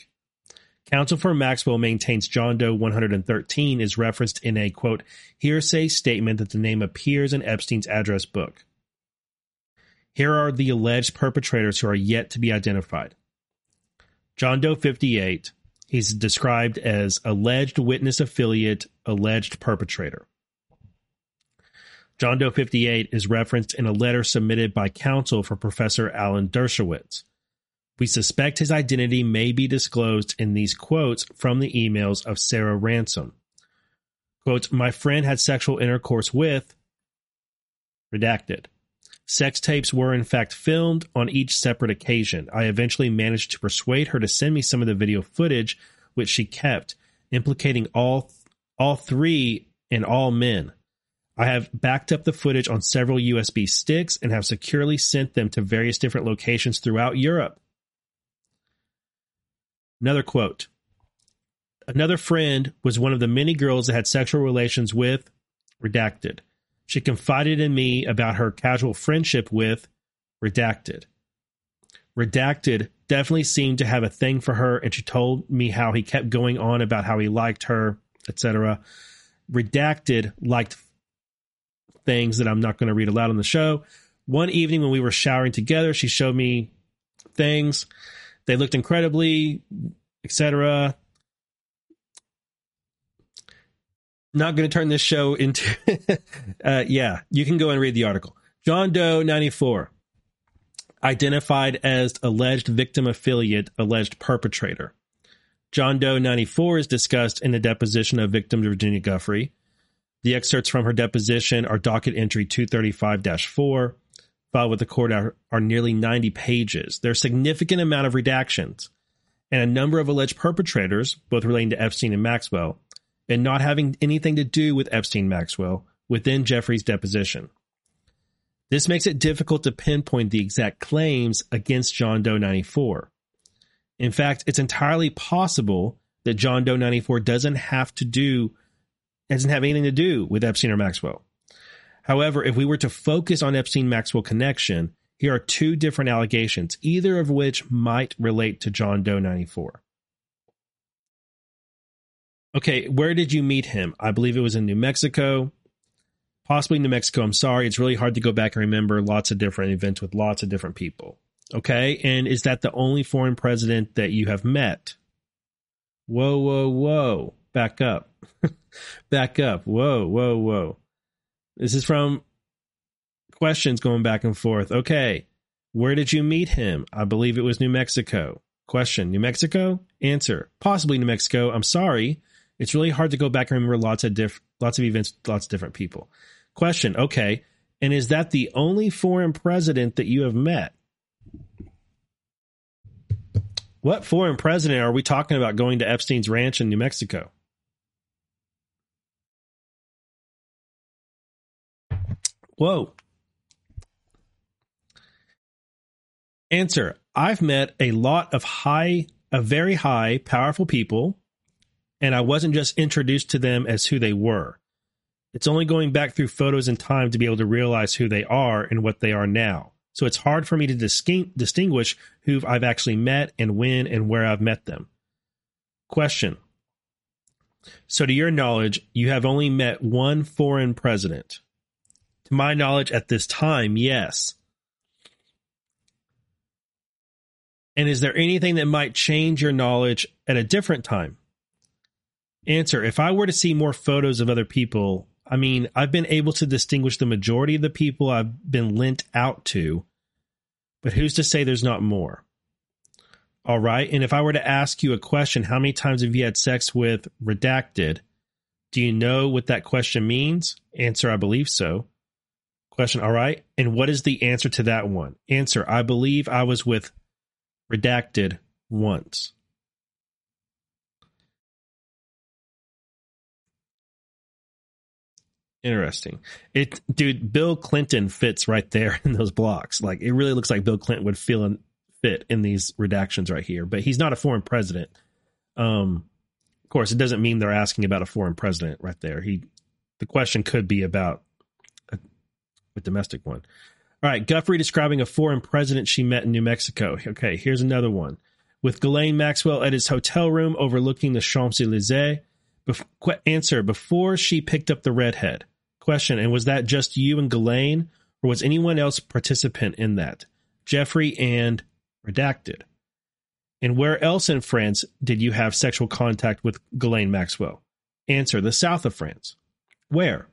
Counsel for Maxwell maintains John Doe 113 is referenced in a quote hearsay statement that the name appears in Epstein's address book. Here are the alleged perpetrators who are yet to be identified. John Doe 58, he's described as alleged witness affiliate, alleged perpetrator. John Doe 58 is referenced in a letter submitted by counsel for Professor Alan Dershowitz. We suspect his identity may be disclosed in these quotes from the emails of Sarah Ransom. Quote, My friend had sexual intercourse with, redacted. Sex tapes were in fact filmed on each separate occasion. I eventually managed to persuade her to send me some of the video footage, which she kept, implicating all all three and all men. I have backed up the footage on several USB sticks and have securely sent them to various different locations throughout Europe. Another quote. Another friend was one of the many girls that had sexual relations with redacted. She confided in me about her casual friendship with redacted. Redacted definitely seemed to have a thing for her and she told me how he kept going on about how he liked her, etc. Redacted liked things that I'm not going to read aloud on the show. One evening when we were showering together, she showed me things. They looked incredibly, etc. Not going to turn this show into. uh, yeah, you can go and read the article. John Doe 94, identified as alleged victim affiliate, alleged perpetrator. John Doe 94 is discussed in the deposition of victim Virginia Giuffre. The excerpts from her deposition are docket entry 235 4, filed with the court are, are nearly 90 pages. There's a significant amount of redactions and a number of alleged perpetrators, both relating to Epstein and Maxwell, and not having anything to do with Epstein Maxwell within Jeffrey's deposition. This makes it difficult to pinpoint the exact claims against John Doe 94. In fact, it's entirely possible that John Doe 94 doesn't have to do doesn't have anything to do with Epstein or Maxwell. However, if we were to focus on Epstein Maxwell connection, here are two different allegations, either of which might relate to John Doe 94. Okay, where did you meet him? I believe it was in New Mexico, possibly New Mexico. I'm sorry, it's really hard to go back and remember lots of different events with lots of different people. Okay, and is that the only foreign president that you have met? Whoa, whoa, whoa. Back up. back up. Whoa, whoa, whoa. This is from questions going back and forth. Okay. Where did you meet him? I believe it was New Mexico. Question New Mexico? Answer Possibly New Mexico. I'm sorry. It's really hard to go back and remember lots of diff- lots of events, lots of different people. Question Okay. And is that the only foreign president that you have met? What foreign president are we talking about going to Epstein's ranch in New Mexico? Whoa. Answer I've met a lot of high, a very high, powerful people, and I wasn't just introduced to them as who they were. It's only going back through photos and time to be able to realize who they are and what they are now. So it's hard for me to distinguish who I've actually met and when and where I've met them. Question. So, to your knowledge, you have only met one foreign president. To my knowledge, at this time, yes. And is there anything that might change your knowledge at a different time? Answer If I were to see more photos of other people, I mean, I've been able to distinguish the majority of the people I've been lent out to, but who's to say there's not more? All right. And if I were to ask you a question, how many times have you had sex with redacted? Do you know what that question means? Answer, I believe so. Question, all right. And what is the answer to that one? Answer, I believe I was with redacted once. Interesting. It, dude, Bill Clinton fits right there in those blocks. Like, it really looks like Bill Clinton would feel and fit in these redactions right here, but he's not a foreign president. Um, of course, it doesn't mean they're asking about a foreign president right there. He, the question could be about a, a domestic one. All right, Giuffre describing a foreign president she met in New Mexico. Okay, here's another one. With Ghislaine Maxwell at his hotel room overlooking the Champs Elysees. Bef- answer Before she picked up the redhead. Question And was that just you and Ghislaine, or was anyone else participant in that? Jeffrey and Redacted. And where else in France did you have sexual contact with Ghislaine Maxwell? Answer The south of France. Where?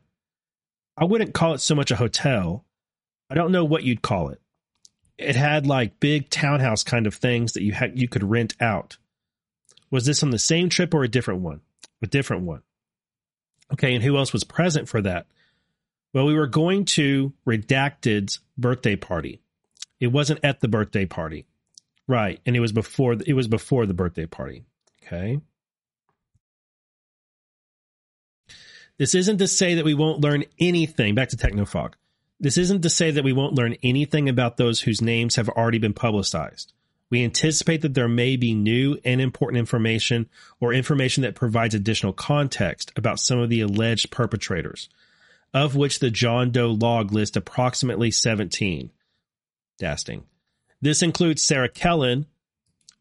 I wouldn't call it so much a hotel. I don't know what you'd call it. It had like big townhouse kind of things that you had you could rent out. Was this on the same trip or a different one? A different one. Okay, and who else was present for that? Well, we were going to Redacted's birthday party. It wasn't at the birthday party. Right, and it was before it was before the birthday party. Okay. This isn't to say that we won't learn anything. Back to Technofog. This isn't to say that we won't learn anything about those whose names have already been publicized. We anticipate that there may be new and important information or information that provides additional context about some of the alleged perpetrators of which the John Doe log lists approximately 17. Dasting. This includes Sarah Kellen,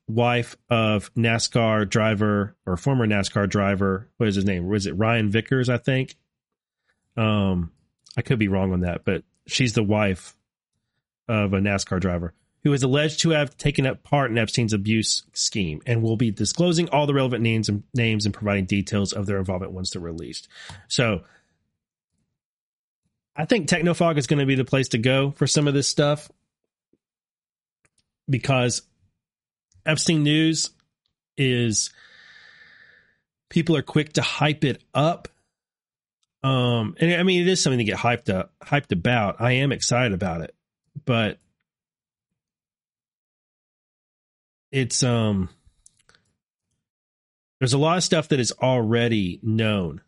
wife of NASCAR driver or former NASCAR driver. What is his name? Was it Ryan Vickers? I think. Um, I could be wrong on that, but she's the wife of a NASCAR driver who is alleged to have taken up part in Epstein's abuse scheme and will be disclosing all the relevant names and names and providing details of their involvement once they're released. So I think Technofog is going to be the place to go for some of this stuff because Epstein News is people are quick to hype it up. Um, and I mean, it is something to get hyped up, hyped about. I am excited about it, but it's um, there's a lot of stuff that is already known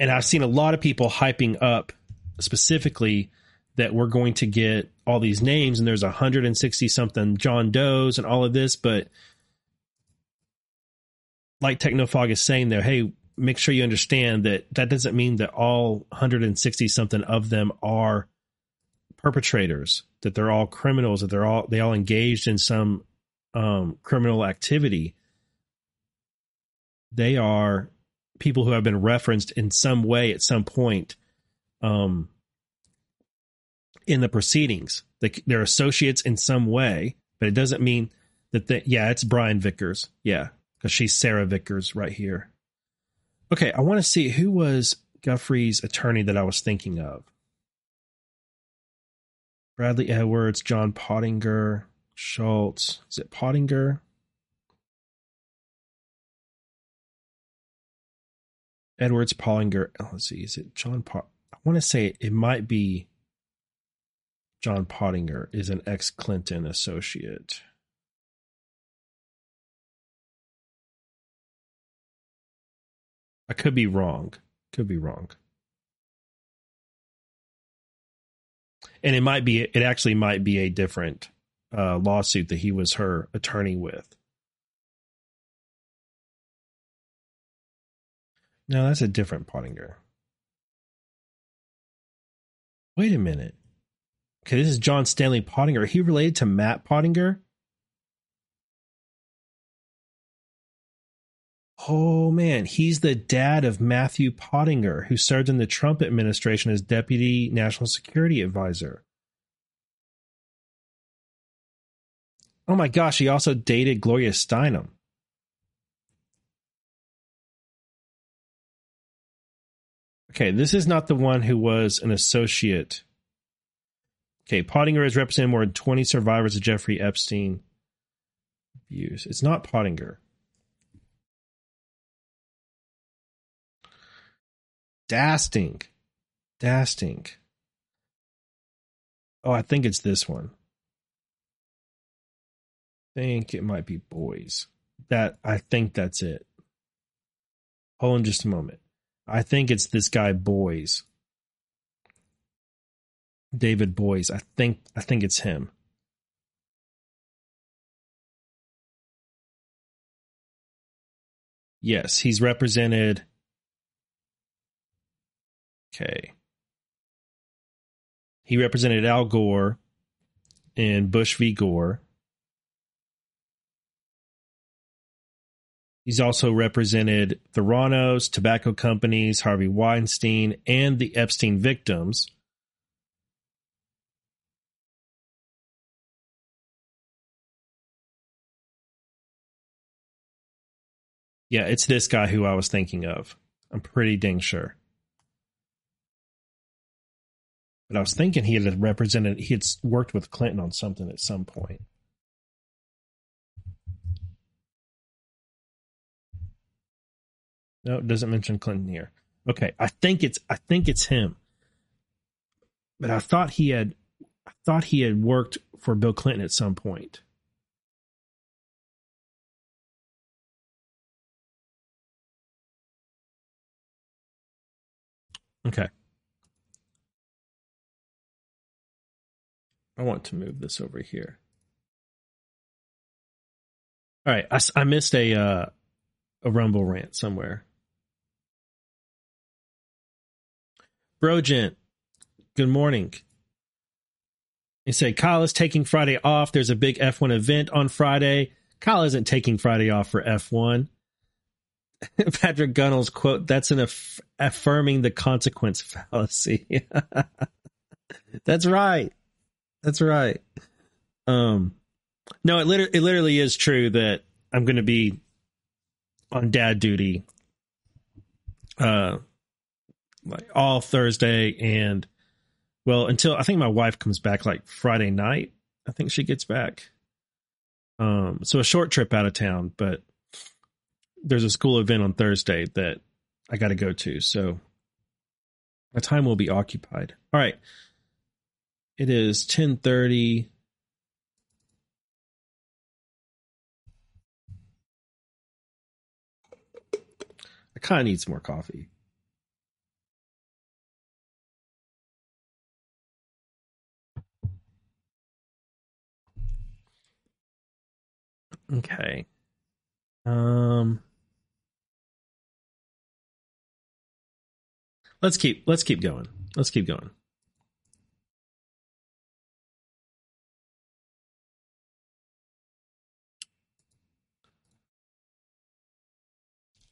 and I've seen a lot of people hyping up specifically that we're going to get all these names and there's 160 something John Does and all of this, but like Technofog is saying there, hey, make sure you understand that that doesn't mean that all 160 something of them are perpetrators, that they're all criminals, that they're all they all engaged in some um, criminal activity. They are people who have been referenced in some way at some point um, in the proceedings. They, they're associates in some way, but it doesn't mean that they, yeah, it's Brian Vickers. Yeah, because she's Sarah Vickers right here. Okay, I want to see who was Guthrie's attorney that I was thinking of. Bradley Edwards, John Pottinger, Schultz. Is it Pottinger? Edwards Pottinger. Let's see. Is it John Pot? I want to say it might be John Pottinger is an ex Clinton associate. I could be wrong. Could be wrong. And it might be, it actually might be a different uh, lawsuit that he was her attorney with. No, that's a different Pottinger. Wait a minute. Okay, this is John Stanley Pottinger. Are he related to Matt Pottinger? Oh man, he's the dad of Matthew Pottinger, who served in the Trump administration as deputy national security advisor. Oh my gosh, he also dated Gloria Steinem. Okay, this is not the one who was an associate. Okay, Pottinger has represented more than 20 survivors of Jeffrey Epstein abuse. It's not Pottinger. Dasting. Dasting. Oh, I think it's this one. I think it might be Boies. That I think that's it. Hold on just a moment. I think it's this guy Boies. David Boies. I think I think it's him. Yes, he's represented. Okay. He represented Al Gore in Bush v. Gore. He's also represented Theranos, tobacco companies, Harvey Weinstein, and the Epstein victims. Yeah, it's this guy who I was thinking of. I'm pretty dang sure. But I was thinking he had represented, he had worked with Clinton on something at some point. No, it doesn't mention Clinton here. Okay, I think it's I think it's him. But I thought he had I thought he had worked for Bill Clinton at some point. Okay. I want to move this over here. All right, I, I missed a uh, a Rumble rant somewhere. Brogent, good morning. He said Kyle is taking Friday off. There's a big F1 event on Friday. Kyle isn't taking Friday off for F1. Patrick Gunnell's quote, that's an aff- affirming the consequence fallacy. that's right. That's right. Um, no, it literally, it literally is true that I'm going to be on dad duty, uh, like all Thursday and well, until I think my wife comes back like Friday night. I think she gets back. Um, so a short trip out of town, but there's a school event on Thursday that I got to go to. So my time will be occupied. All right. It is 1030. I kind of need some more coffee. Okay. Um Let's keep let's keep going. Let's keep going.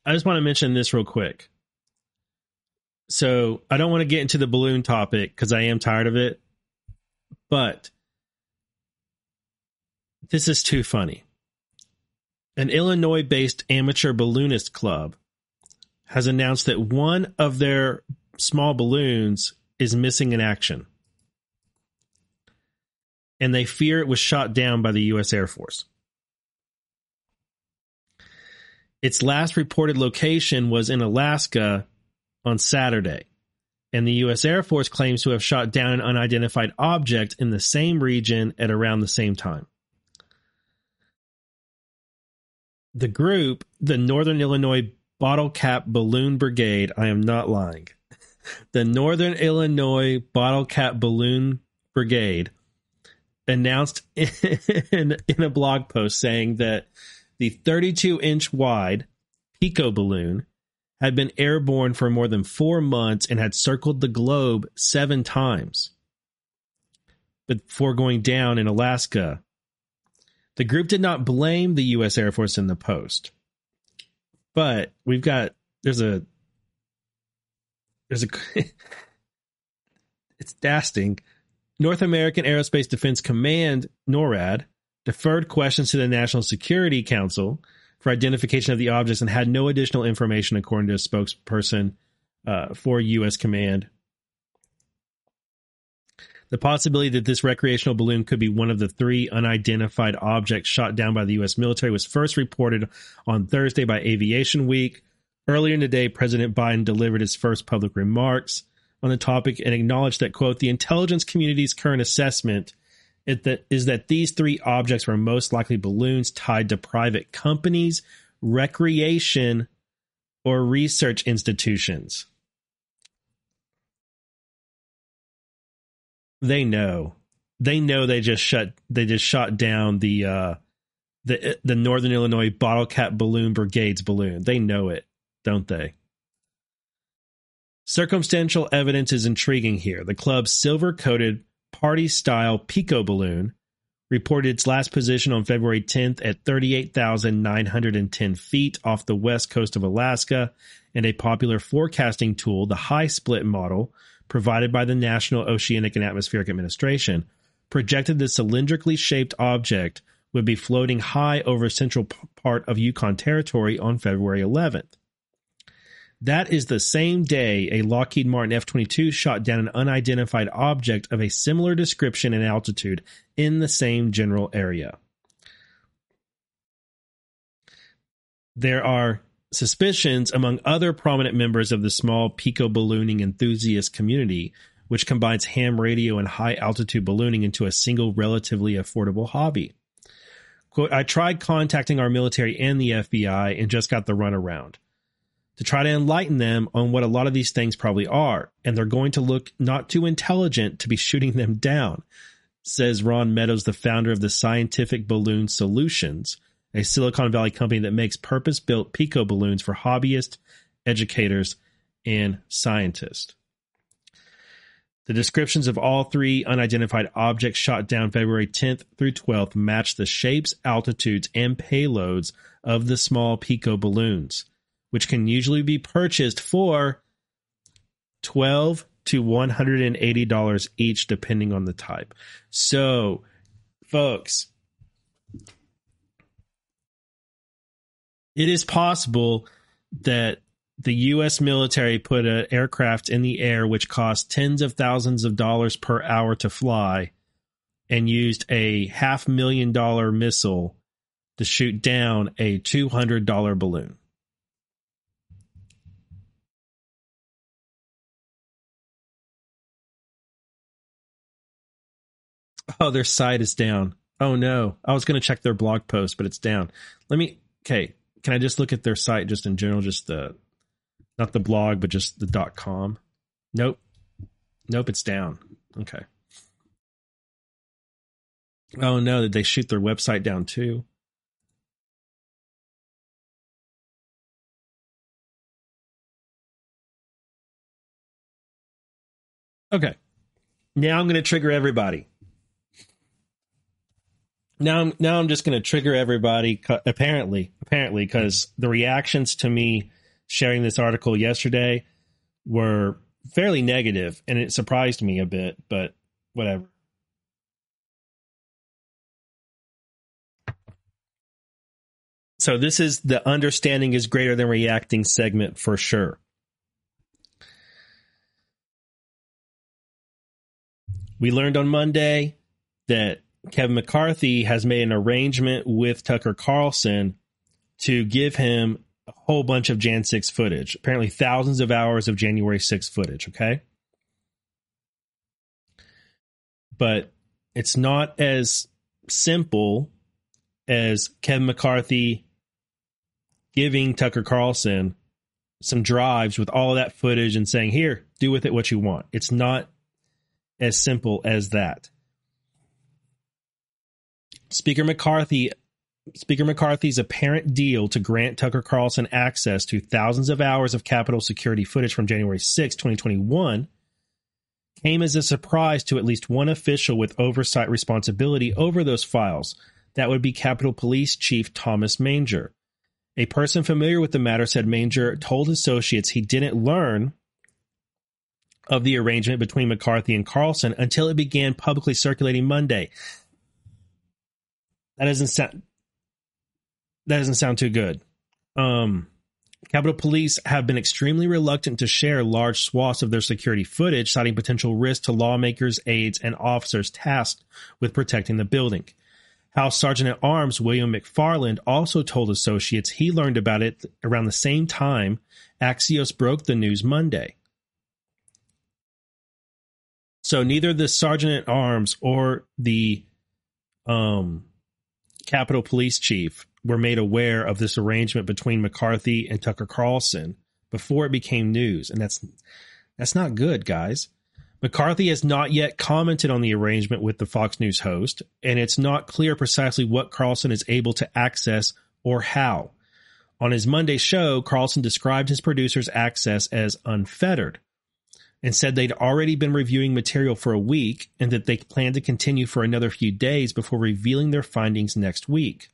I just want to mention this real quick. So I don't want to get into the balloon topic because I am tired of it, but this is too funny. An Illinois based amateur balloonist club has announced that one of their small balloons is missing in action. And they fear it was shot down by the U.S. Air Force. Its last reported location was in Alaska on Saturday, and the U.S. Air Force claims to have shot down an unidentified object in the same region at around the same time. The group, the Northern Illinois Bottle Cap Balloon Brigade, I am not lying, the Northern Illinois Bottle Cap Balloon Brigade announced in, in a blog post saying that the 32 inch wide Pico balloon had been airborne for more than four months and had circled the globe seven times before going down in Alaska. The group did not blame the U.S. Air Force in the post, but we've got there's a there's a it's dasting. North American Aerospace Defense Command NORAD deferred questions to the National Security Council for identification of the objects and had no additional information, according to a spokesperson uh, for U.S. Command. The possibility that this recreational balloon could be one of the three unidentified objects shot down by the U.S. military was first reported on Thursday by Aviation Week. Earlier in the day, President Biden delivered his first public remarks on the topic and acknowledged that, quote, the intelligence community's current assessment is that these three objects were most likely balloons tied to private companies, recreation, or research institutions. They know. They know they just shut they just shot down the uh the the Northern Illinois Bottle Cap Balloon Brigade's balloon. They know it, don't they? Circumstantial evidence is intriguing here. The club's silver coated party style Pico balloon reported its last position on February 10th at 38,910 feet off the west coast of Alaska, and a popular forecasting tool, the HYSPLIT model, provided by the National Oceanic and Atmospheric Administration, projected the cylindrically shaped object would be floating high over central part of Yukon Territory on February 11th. That is the same day a Lockheed Martin F 22 shot down an unidentified object of a similar description and altitude in the same general area. There are suspicions among other prominent members of the small pico ballooning enthusiast community, which combines ham radio and high altitude ballooning into a single relatively affordable hobby. Quote, I tried contacting our military and the FBI and just got the runaround to try to enlighten them on what a lot of these things probably are. And they're going to look not too intelligent to be shooting them down, says Ron Meadows, the founder of the Scientific Balloon Solutions, a Silicon Valley company that makes purpose built Pico balloons for hobbyists, educators, and scientists. The descriptions of all three unidentified objects shot down February 10th through 12th match the shapes, altitudes, and payloads of the small Pico balloons which can usually be purchased for 12 to $180 each depending on the type. So, folks, it is possible that the US military put an aircraft in the air which cost tens of thousands of dollars per hour to fly and used a half million dollar missile to shoot down a $200 balloon. Oh, their site is down. Oh no. I was going to check their blog post, but it's down. Let me, okay. Can I just look at their site just in general? Just the, not the blog, but just the dot com? Nope. Nope, it's down. Okay. Oh no, did they shoot their website down too? Okay. Now I'm going to trigger everybody now now I'm just going to trigger everybody apparently apparently because the reactions to me sharing this article yesterday were fairly negative and it surprised me a bit but whatever. So this is the understanding is greater than reacting segment for sure. We learned on monday that Kevin McCarthy has made an arrangement with Tucker Carlson to give him a whole bunch of Jan 6 footage, apparently thousands of hours of January 6 footage, okay? But it's not as simple as Kevin McCarthy giving Tucker Carlson some drives with all that footage and saying, Here, do with it what you want. It's not as simple as that. Speaker McCarthy Speaker McCarthy's apparent deal to grant Tucker Carlson access to thousands of hours of Capitol security footage from January 6, 2021, came as a surprise to at least one official with oversight responsibility over those files. That would be Capitol Police Chief Thomas Manger. A person familiar with the matter said Manger told associates he didn't learn of the arrangement between McCarthy and Carlson until it began publicly circulating Monday. That doesn't sound that doesn't sound too good. Um, Capitol Police have been extremely reluctant to share large swaths of their security footage, citing potential risk to lawmakers, aides, and officers tasked with protecting the building. House Sergeant at Arms William McFarland also told associates he learned about it around the same time Axios broke the news Monday. So neither the Sergeant at Arms or the um, Capitol Police Chief were made aware of this arrangement between McCarthy and Tucker Carlson before it became news, and that's that's not good, guys. McCarthy has not yet commented on the arrangement with the Fox News host, and it's not clear precisely what Carlson is able to access or how. On his Monday show, Carlson described his producer's access as unfettered and said they'd already been reviewing material for a week and that they plan to continue for another few days before revealing their findings next week.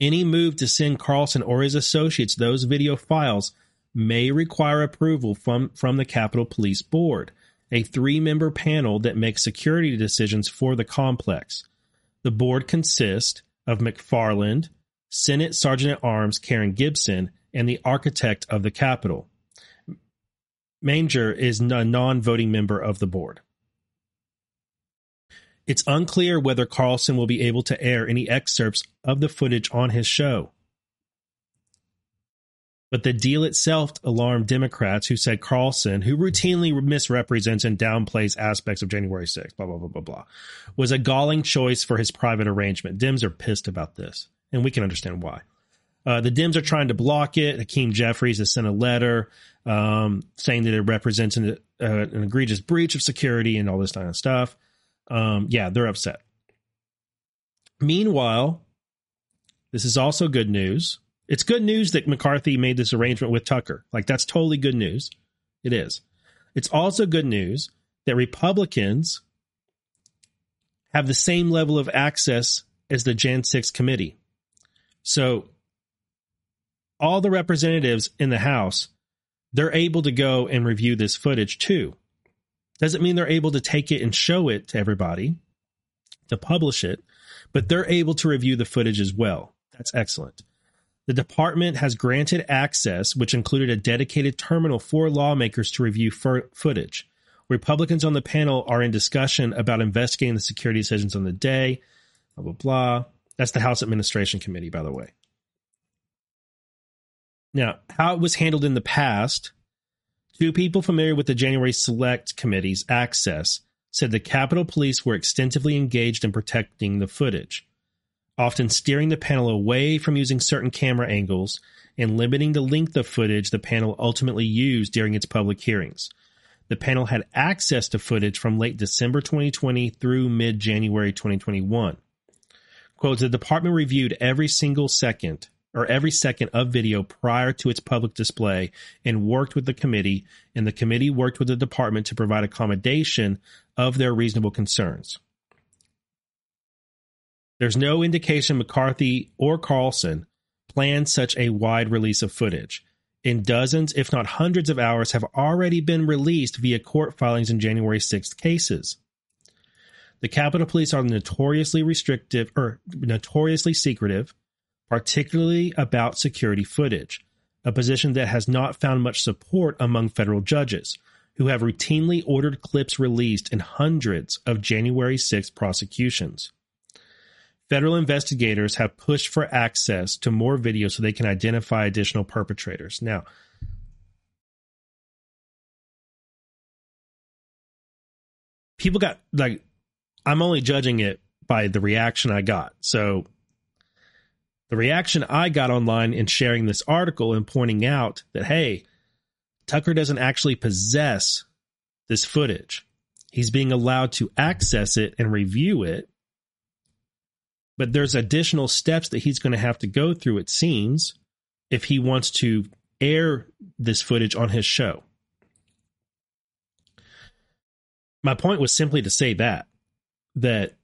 Any move to send Carlson or his associates those video files may require approval from, from the Capitol Police Board, a three member panel that makes security decisions for the complex. The board consists of McFarland, Senate Sergeant at Arms Karen Gibson, and the architect of the Capitol. Manger is a non voting member of the board. It's unclear whether Carlson will be able to air any excerpts of the footage on his show. But the deal itself alarmed Democrats who said Carlson, who routinely misrepresents and downplays aspects of January 6th, blah, blah, blah, blah, blah, was a galling choice for his private arrangement. Dems are pissed about this, and we can understand why. Uh, the Dems are trying to block it. Hakeem Jeffries has sent a letter um, saying that it represents an, uh, an, egregious breach of security and all this kind of stuff. Um, yeah, they're upset. Meanwhile, this is also good news. It's good news that McCarthy made this arrangement with Tucker. Like, that's totally good news. It is. It's also good news that Republicans have the same level of access as the Jan 6 committee. So, all the representatives in the House, they're able to go and review this footage too. Doesn't mean they're able to take it and show it to everybody, to publish it, but they're able to review the footage as well. That's excellent. The department has granted access, which included a dedicated terminal for lawmakers to review footage. Republicans on the panel are in discussion about investigating the security decisions on the day. Blah, blah, blah. That's the House Administration Committee, by the way. Now, how it was handled in the past, two people familiar with the January Select Committee's access said the Capitol Police were extensively engaged in protecting the footage often steering the panel away from using certain camera angles and limiting the length of footage the panel ultimately used during its public hearings. The panel had access to footage from late December 2020 through mid January 2021. Quote, the department reviewed every single second or every second of video prior to its public display and worked with the committee, and the committee worked with the department to provide accommodation of their reasonable concerns. There's no indication McCarthy or Carlson planned such a wide release of footage. And dozens, if not hundreds of hours have already been released via court filings in January 6th cases. The Capitol Police are notoriously restrictive or notoriously secretive, particularly about security footage, a position that has not found much support among federal judges, who have routinely ordered clips released in hundreds of January 6th prosecutions federal investigators have pushed for access to more video so they can identify additional perpetrators. Now, people got like, I'm only judging it by the reaction I got. So, the reaction I got online in sharing this article and pointing out that, hey, Tucker doesn't actually possess this footage. He's being allowed to access it and review it but there's additional steps that he's going to have to go through, it seems, if he wants to air this footage on his show. My point was simply to say that, that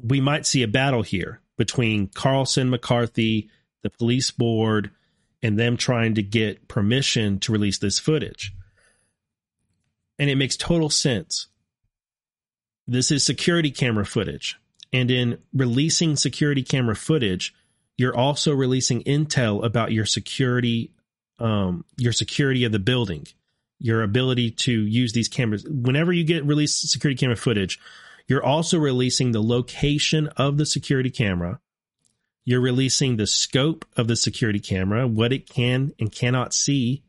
we might see a battle here between Carlson, McCarthy, the police board, and them trying to get permission to release this footage. And it makes total sense. This is security camera footage. And in releasing security camera footage, you're also releasing intel about your security, um, your security of the building, your ability to use these cameras. Whenever you get released security camera footage, You're also releasing the location of the security camera. You're releasing the scope of the security camera, what it can and cannot see.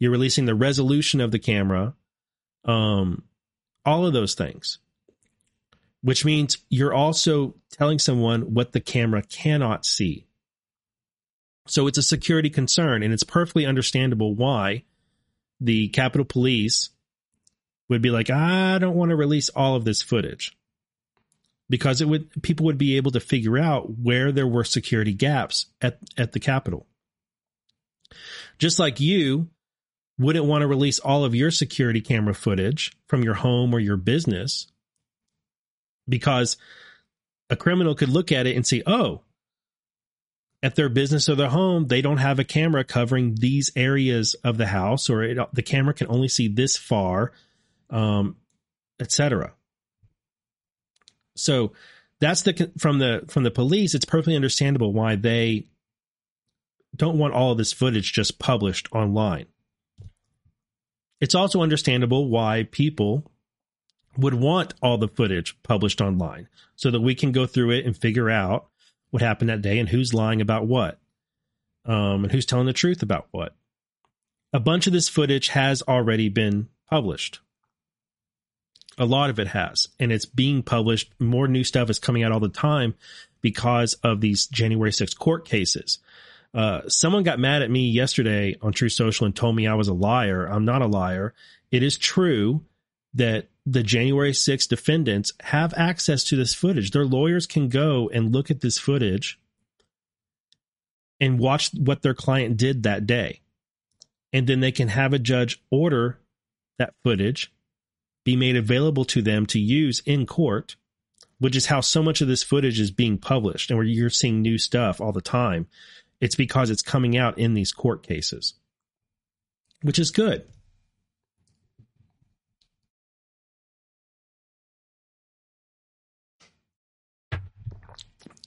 You're releasing the resolution of the camera, um, all of those things, which means you're also telling someone what the camera cannot see. So it's a security concern, and it's perfectly understandable why the Capitol Police would be like, I don't want to release all of this footage because it would people would be able to figure out where there were security gaps at, at the Capitol. Just like you wouldn't want to release all of your security camera footage from your home or your business because a criminal could look at it and see, oh, at their business or their home, they don't have a camera covering these areas of the house, or it, the camera can only see this far, um, etc. So that's the from the from the police. It's perfectly understandable why they don't want all of this footage just published online. It's also understandable why people would want all the footage published online so that we can go through it and figure out what happened that day and who's lying about what um, and who's telling the truth about what. A bunch of this footage has already been published. A lot of it has, and it's being published. More new stuff is coming out all the time because of these January 6th court cases. Uh, someone got mad at me yesterday on Truth Social and told me I was a liar. I'm not a liar. It is true that the January 6th defendants have access to this footage. Their lawyers can go and look at this footage and watch what their client did that day. And then they can have a judge order that footage be made available to them to use in court, which is how so much of this footage is being published and where you're seeing new stuff all the time. It's because it's coming out in these court cases, which is good.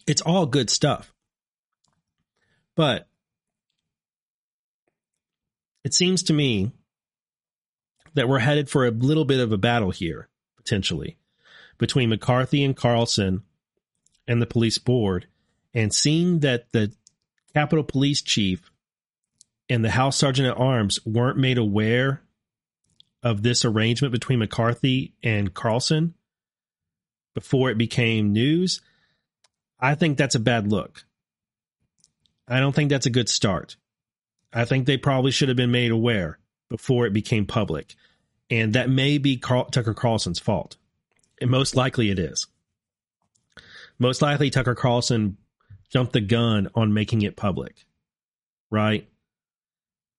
It's all good stuff. But it seems to me that we're headed for a little bit of a battle here, potentially, between McCarthy and Carlson and the police board. And seeing that the Capitol Police Chief and the House Sergeant at Arms weren't made aware of this arrangement between McCarthy and Carlson before it became news, I think that's a bad look. I don't think that's a good start. I think they probably should have been made aware before it became public. And that may be Carl- Tucker Carlson's fault. And most likely it is. Most likely Tucker Carlson jumped the gun on making it public. Right?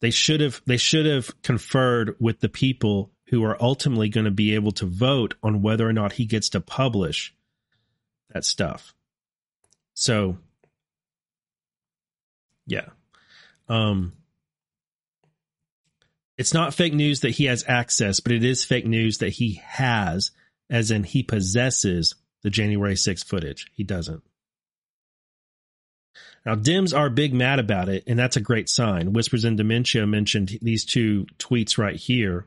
They should have they should have conferred with the people who are ultimately going to be able to vote on whether or not he gets to publish that stuff. So, yeah. Um, it's not fake news that he has access, but it is fake news that he has, as in he possesses the January 6th footage. He doesn't. Now, Dems are big mad about it, and that's a great sign. Whispers in Dementia mentioned these two tweets right here.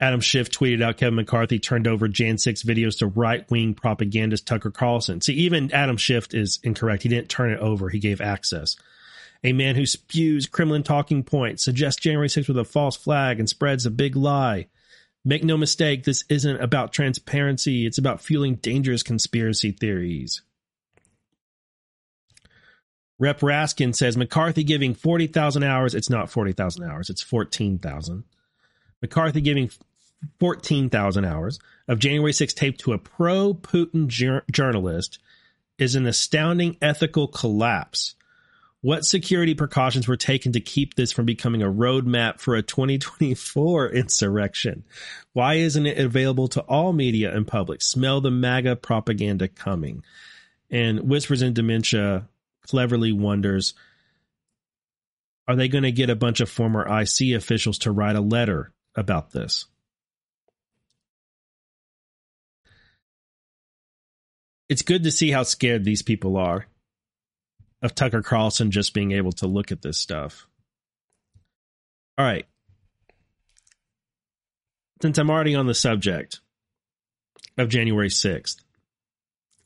Adam Schiff tweeted out Kevin McCarthy turned over Jan 6 videos to right wing propagandist Tucker Carlson. See, even Adam Schiff is incorrect. He didn't turn it over, he gave access. A man who spews Kremlin talking points, suggests January 6th with a false flag, and spreads a big lie. Make no mistake, this isn't about transparency, it's about fueling dangerous conspiracy theories. Rep Raskin says McCarthy giving 40,000 hours. It's not 40,000 hours, it's 14,000. McCarthy giving 14,000 hours of January 6 tape to a pro Putin jur- journalist is an astounding ethical collapse. What security precautions were taken to keep this from becoming a roadmap for a 2024 insurrection? Why isn't it available to all media and public? Smell the MAGA propaganda coming. And Whispers in Dementia cleverly wonders are they going to get a bunch of former IC officials to write a letter about this? it's good to see how scared these people are of Tucker Carlson just being able to look at this stuff. All right. Since I'm already on the subject, of January 6th,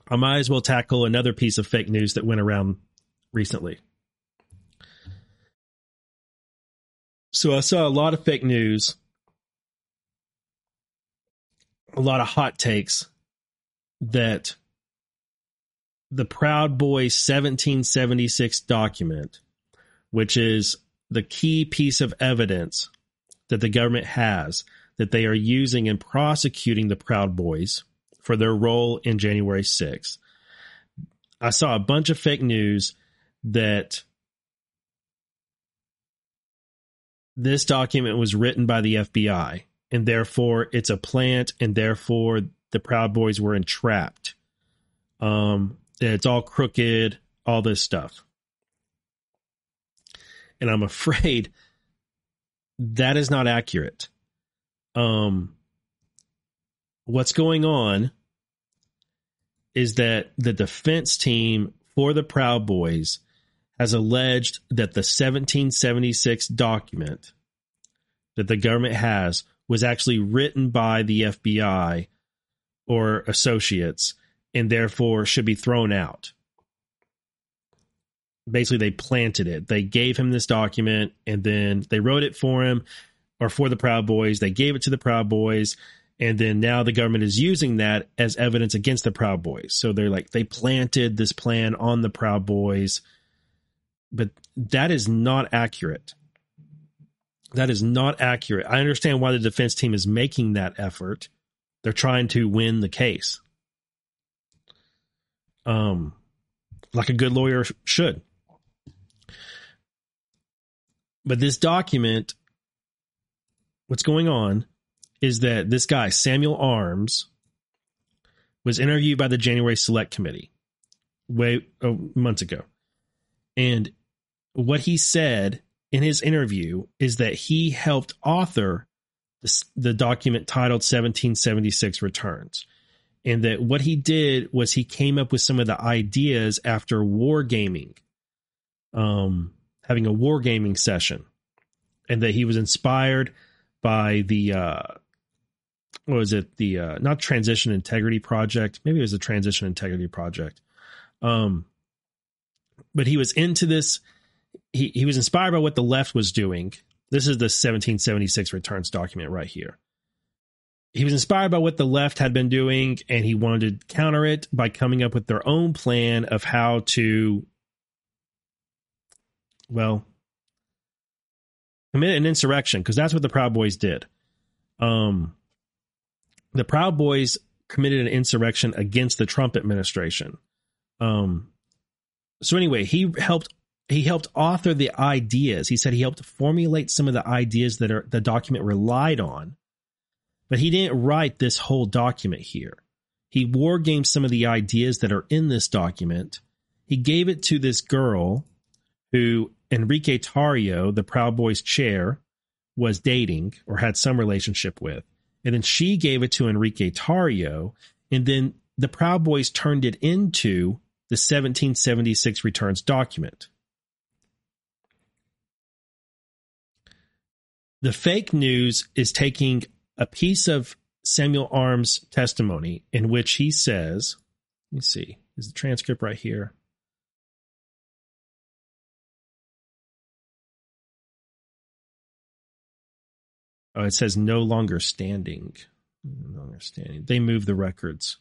I might as well tackle another piece of fake news that went around recently. So I saw a lot of fake news, a lot of hot takes that the Proud Boys 1776 document, which is the key piece of evidence that the government has that they are using in prosecuting the Proud Boys for their role in January 6th. I saw a bunch of fake news that this document was written by the FBI and therefore it's a plant and therefore the Proud Boys were entrapped. Um, it's all crooked, all this stuff. And I'm afraid that is not accurate. Um, what's going on is that the defense team for the Proud Boys has alleged that the 1776 document that the government has was actually written by the FBI or associates and therefore should be thrown out. Basically, they planted it. They gave him this document and then they wrote it for him or for the Proud Boys. They gave it to the Proud Boys. And then now the government is using that as evidence against the Proud Boys. So they're like, they planted this plan on the Proud Boys. But that is not accurate. That is not accurate. I understand why the defense team is making that effort. They're trying to win the case. Um, like a good lawyer should. But this document, what's going on is that this guy, Samuel Armes, was interviewed by the January Select Committee way oh, months ago. And what he said in his interview is that he helped author the, the document titled 1776 Returns. And that what he did was he came up with some of the ideas after wargaming, um, having a wargaming session. And that he was inspired by the, uh, what was it? The, uh, not Transition Integrity Project. Maybe it was the Transition Integrity Project. Um, but he was into this he, he was inspired by what the left was doing. This is the 1776 returns document right here. He was inspired by what the left had been doing, and he wanted to counter it by coming up with their own plan of how to, well, commit an insurrection, because that's what the Proud Boys did. Um, the Proud Boys committed an insurrection against the Trump administration. Um, so anyway, he helped he helped author the ideas. He said he helped formulate some of the ideas that are the document relied on, but he didn't write this whole document here. He wargamed some of the ideas that are in this document. He gave it to this girl who Enrique Tarrio, the Proud Boys chair, was dating or had some relationship with. And then she gave it to Enrique Tarrio. And then the Proud Boys turned it into the 1776 returns document. The fake news is taking a piece of Samuel Armes' testimony in which he says, let me see, is the transcript right here? Oh, it says no longer standing. No longer standing. They move the records.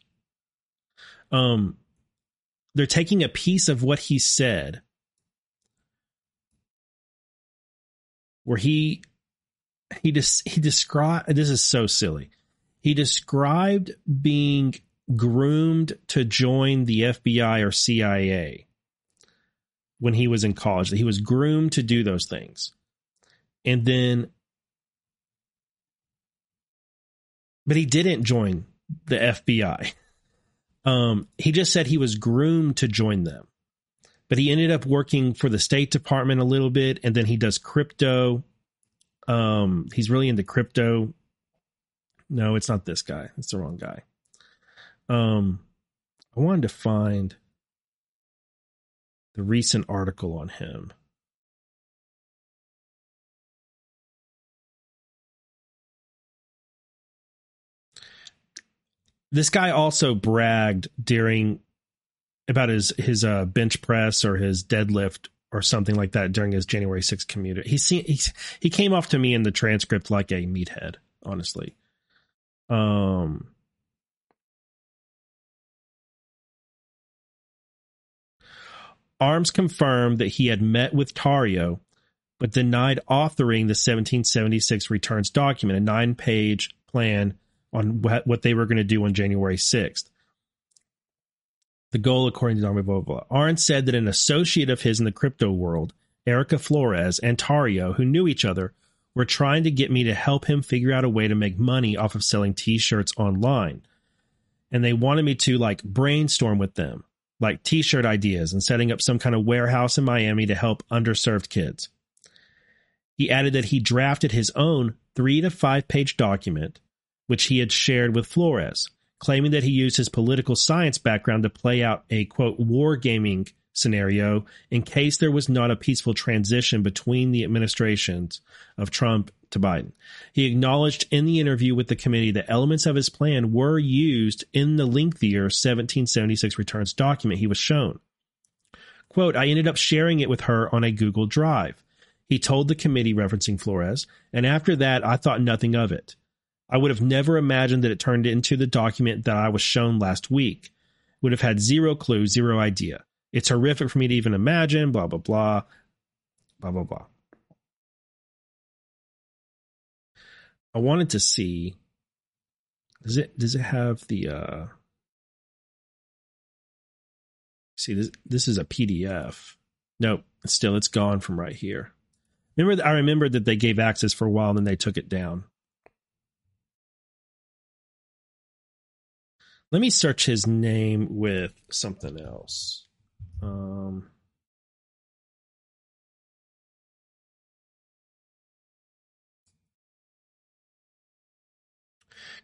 Um, they're taking a piece of what he said, where he he just he described this is so silly. He described being groomed to join the FBI or CIA when he was in college. That he was groomed to do those things, and then, but he didn't join the FBI. Um, he just said he was groomed to join them, but he ended up working for the State Department a little bit, and then he does crypto um, he's really into crypto. No, it's not this guy. It's the wrong guy. Um, I wanted to find the recent article on him. this guy also bragged during about his his uh, bench press or his deadlift or something like that during his January 6th commute. He see, he he came off to me in the transcript like a meathead, honestly. Um Armes confirmed that he had met with Tarrio, but denied authoring the 1776 returns document, a nine page plan on what they were going to do on January 6th. The goal, according to Don blah, blah. said that an associate of his in the crypto world, Erica Flores and Tarrio, who knew each other, were trying to get me to help him figure out a way to make money off of selling t-shirts online. And they wanted me to like brainstorm with them like t shirt ideas and setting up some kind of warehouse in Miami to help underserved kids. He added that he drafted his own three to five page document, which he had shared with Flores, claiming that he used his political science background to play out a quote wargaming scenario in case there was not a peaceful transition between the administrations of Trump to Biden. He acknowledged in the interview with the committee that elements of his plan were used in the lengthier 1776 returns document he was shown. Quote, I ended up sharing it with her on a Google Drive. He told the committee, referencing Flores, and after that, I thought nothing of it. I would have never imagined that it turned into the document that I was shown last week. Would have had zero clue, zero idea. It's horrific for me to even imagine, blah, blah, blah, blah, blah, blah. I wanted to see does it does it have the uh see this this is a PDF. Nope, still it's gone from right here. Remember I remember that they gave access for a while and then they took it down. Let me search his name with something else. Um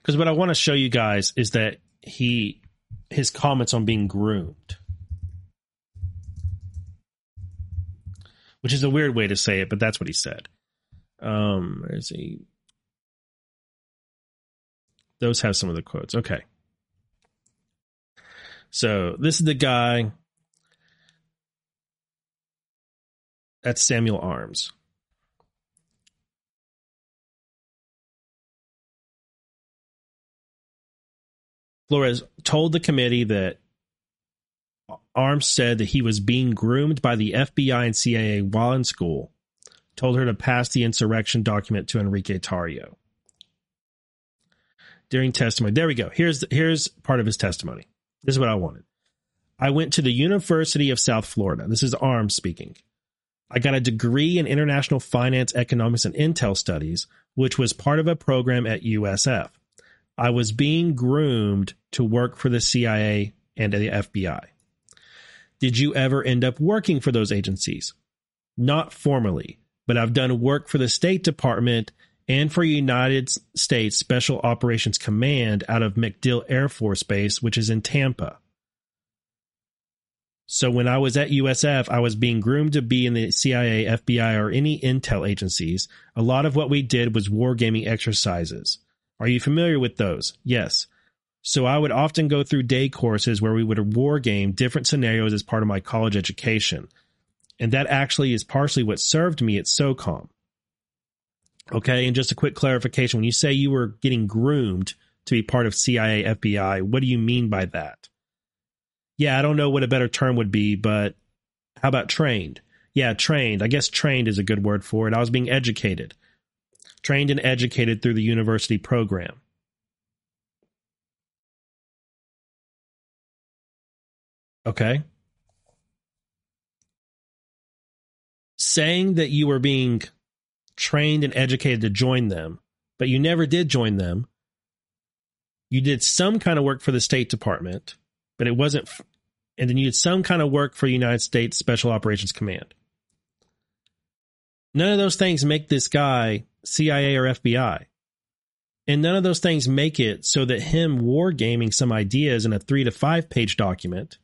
because what I want to show you guys is that he his comments on being groomed, which is a weird way to say it, but that's what he said. Um, is he? Those have some of the quotes. Okay. So this is the guy. That's Samuel Armes. Flores told the committee that Armes said that he was being groomed by the FBI and CIA while in school, told her to pass the insurrection document to Enrique Tarrio. During testimony, there we go. Here's here's part of his testimony. This is what I wanted. I went to the University of South Florida. This is Armes speaking. I got a degree in international finance, economics, and intel studies, which was part of a program at USF. I was being groomed to work for the CIA and the FBI. Did you ever end up working for those agencies? Not formally, but I've done work for the State Department and for United States Special Operations Command out of MacDill Air Force Base, which is in Tampa. So when I was at USF, I was being groomed to be in the CIA, FBI, or any intel agencies. A lot of what we did was wargaming exercises. Are you familiar with those? Yes. So I would often go through day courses where we would war game different scenarios as part of my college education. And that actually is partially what served me at SOCOM. Okay, and just a quick clarification when you say you were getting groomed to be part of CIA, FBI, what do you mean by that? Yeah, I don't know what a better term would be, but how about trained? Yeah, trained. I guess trained is a good word for it. I was being educated trained and educated through the university program. Okay. Saying that you were being trained and educated to join them, but you never did join them. You did some kind of work for the State Department, but it wasn't, and then you did some kind of work for United States Special Operations Command. None of those things make this guy CIA or FBI. And none of those things make it so that him wargaming some ideas in a three to five page document,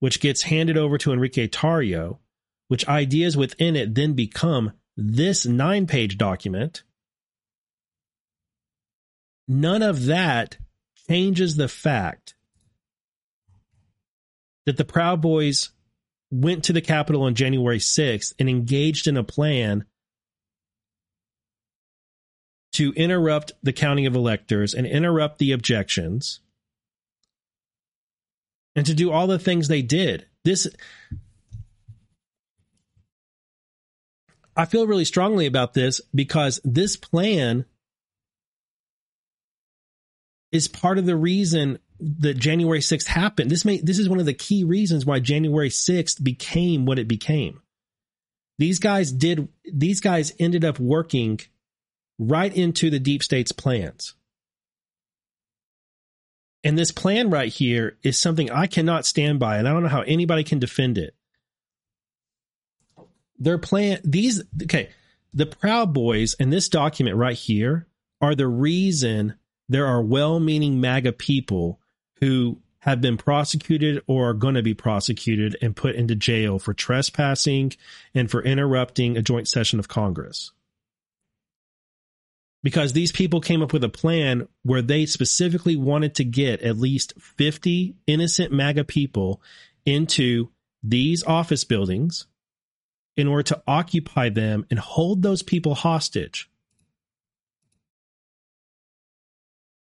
which gets handed over to Enrique Tarrio, which ideas within it then become this nine page document. None of that changes the fact that the Proud Boys went to the Capitol on January 6th and engaged in a plan to interrupt the counting of electors and interrupt the objections and to do all the things they did. This I feel really strongly about this because this plan is part of the reason that January 6th happened. This may this is one of the key reasons why January 6th became what it became. These guys did these guys ended up working right into the deep state's plans. And this plan right here is something I cannot stand by, and I don't know how anybody can defend it. Their plan, these, okay, the Proud Boys in this document right here are the reason there are well meaning MAGA people who have been prosecuted or are going to be prosecuted and put into jail for trespassing and for interrupting a joint session of Congress. Because these people came up with a plan where they specifically wanted to get at least 50 innocent MAGA people into these office buildings in order to occupy them and hold those people hostage.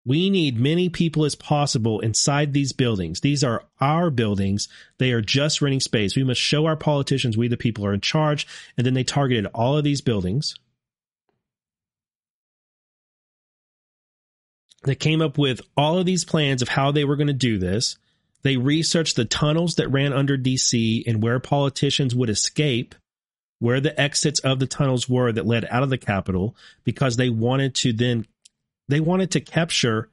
We need many people as possible inside these buildings. These are our buildings. They are just renting space. We must show our politicians we, the people, are in charge. And then they targeted all of these buildings They came up with all of these plans of how they were going to do this. They researched the tunnels that ran under DC and where politicians would escape, where the exits of the tunnels were that led out of the Capitol, because they wanted to then, they wanted to capture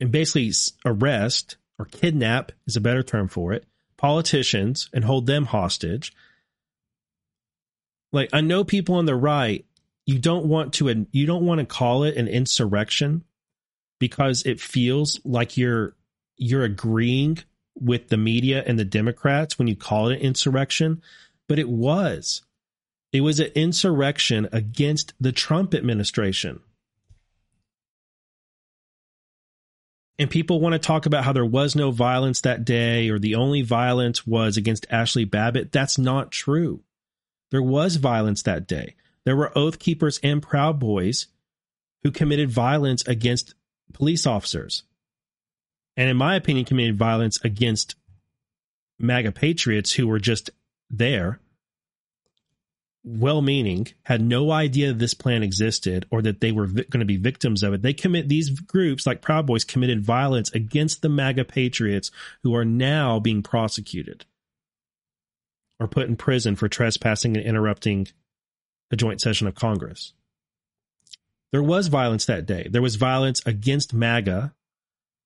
and basically arrest or kidnap is a better term for it, politicians and hold them hostage. Like, I know people on the right you don't want to you don't want to call it an insurrection because it feels like you're you're agreeing with the media and the Democrats when you call it an insurrection, but it was. It was an insurrection against the Trump administration. And people want to talk about how there was no violence that day or the only violence was against Ashley Babbitt. That's not true. There was violence that day there were Oath Keepers and Proud Boys who committed violence against police officers. And in my opinion, committed violence against MAGA patriots who were just there, well meaning, had no idea this plan existed or that they were vi- going to be victims of it. They commit, these groups like Proud Boys committed violence against the MAGA patriots who are now being prosecuted or put in prison for trespassing and interrupting a joint session of Congress. There was violence that day. There was violence against MAGA.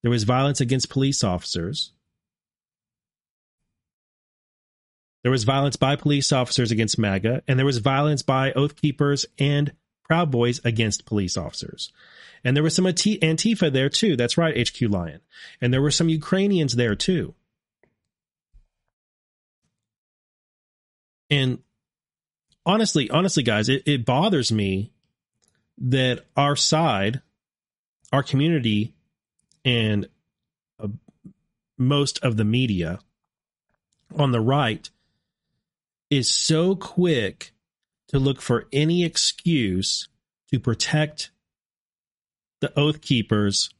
There was violence against police officers. There was violence by police officers against MAGA, and there was violence by Oath Keepers and Proud Boys against police officers. And there was some Antifa there too. That's right, HQ Lion. And there were some Ukrainians there too. And honestly, honestly, guys, it, it bothers me that our side, our community, and uh, most of the media on the right is so quick to look for any excuse to protect the oath keepers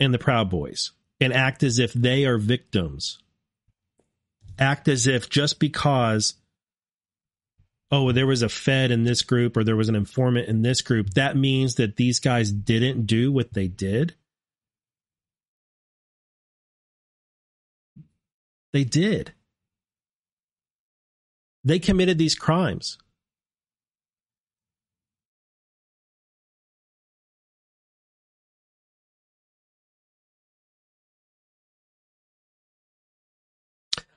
and the proud boys and act as if they are victims act as if just because oh, there was a Fed in this group or there was an informant in this group, that means that these guys didn't do what they did. They did. They committed these crimes.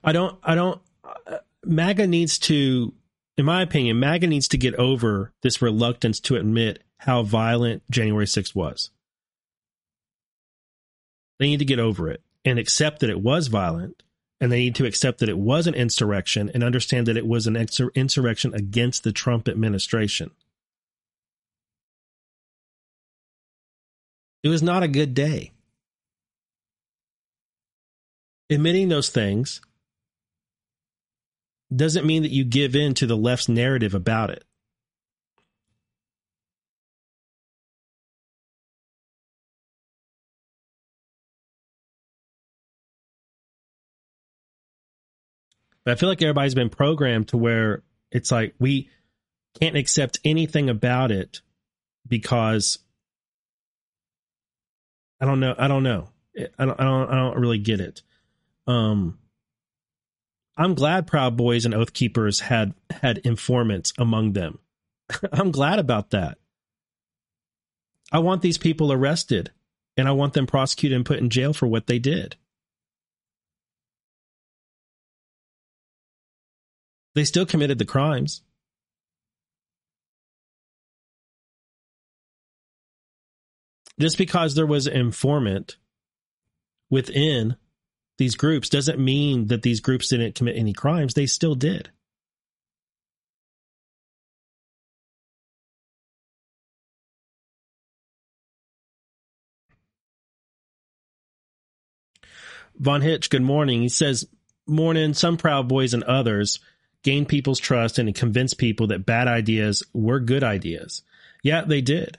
I don't, I don't, uh, MAGA needs to in my opinion, MAGA needs to get over this reluctance to admit how violent January 6th was. They need to get over it and accept that it was violent. And they need to accept that it was an insurrection and understand that it was an insurrection against the Trump administration. It was not a good day. Admitting those things doesn't mean that you give in to the left's narrative about it. But I feel like everybody's been programmed to where it's like we can't accept anything about it because I don't know. I don't know. I don't. I don't. I don't really get it. Um, I'm glad Proud Boys and Oath Keepers had had informants among them. I'm glad about that. I want these people arrested, and I want them prosecuted and put in jail for what they did. They still committed the crimes. Just because there was an informant within these groups doesn't mean that these groups didn't commit any crimes. They still did. Von Hitch, good morning. He says, Morning, some Proud Boys and others gain people's trust and convince people that bad ideas were good ideas. Yeah, they did.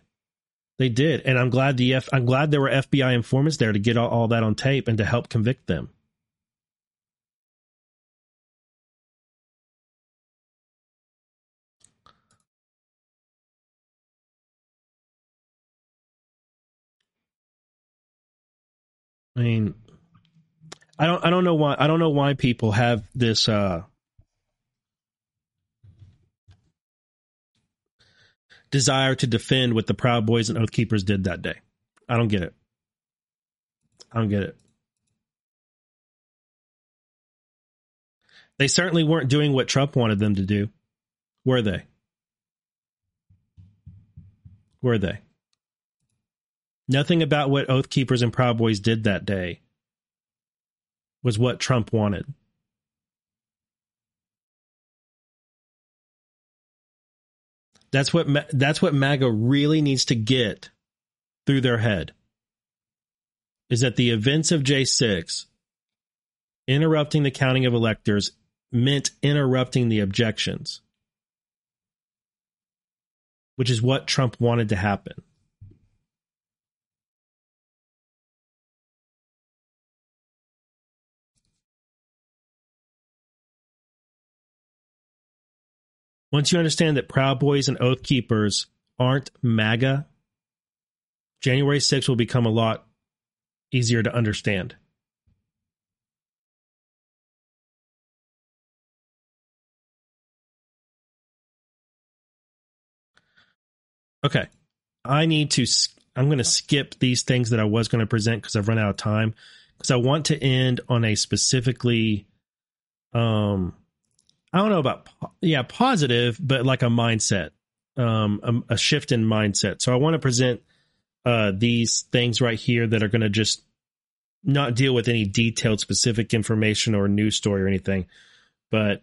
They did, and I'm glad the F. I'm glad there were FBI informants there to get all, all that on tape and to help convict them. I mean, I don't I don't know why I don't know why people have this uh desire to defend what the Proud Boys and Oath Keepers did that day. I don't get it. I don't get it. They certainly weren't doing what Trump wanted them to do, were they? Were they? Nothing about what Oath Keepers and Proud Boys did that day was what Trump wanted. That's what that's what MAGA really needs to get through their head. Is that the events of J6 interrupting the counting of electors meant interrupting the objections, which is what Trump wanted to happen. Once you understand that Proud Boys and Oath Keepers aren't MAGA, January 6th will become a lot easier to understand. Okay. I need to, I'm going to skip these things that I was going to present because I've run out of time because I want to end on a specifically, um, I don't know about yeah positive, but like a mindset, um, a, a shift in mindset. So I want to present uh, these things right here that are going to just not deal with any detailed specific information or news story or anything, but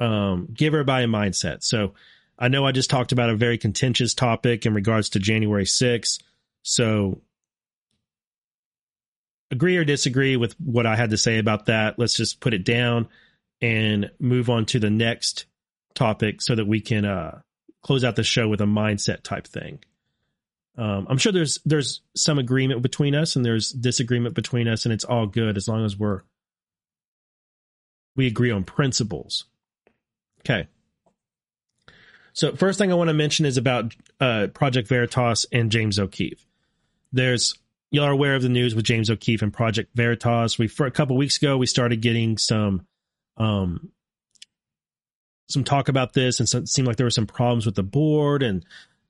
um, give everybody a mindset. So I know I just talked about a very contentious topic in regards to January 6th. So agree or disagree with what I had to say about that. Let's just put it down and move on to the next topic so that we can uh, close out the show with a mindset type thing. Um, I'm sure there's there's some agreement between us and there's disagreement between us, and it's all good as long as we're we agree on principles. Okay. So first thing I want to mention is about uh, Project Veritas and James O'Keefe. There's y'all are aware of the news with James O'Keefe and Project Veritas. We for a couple weeks ago we started getting some um, some talk about this, and so it seemed like there were some problems with the board, and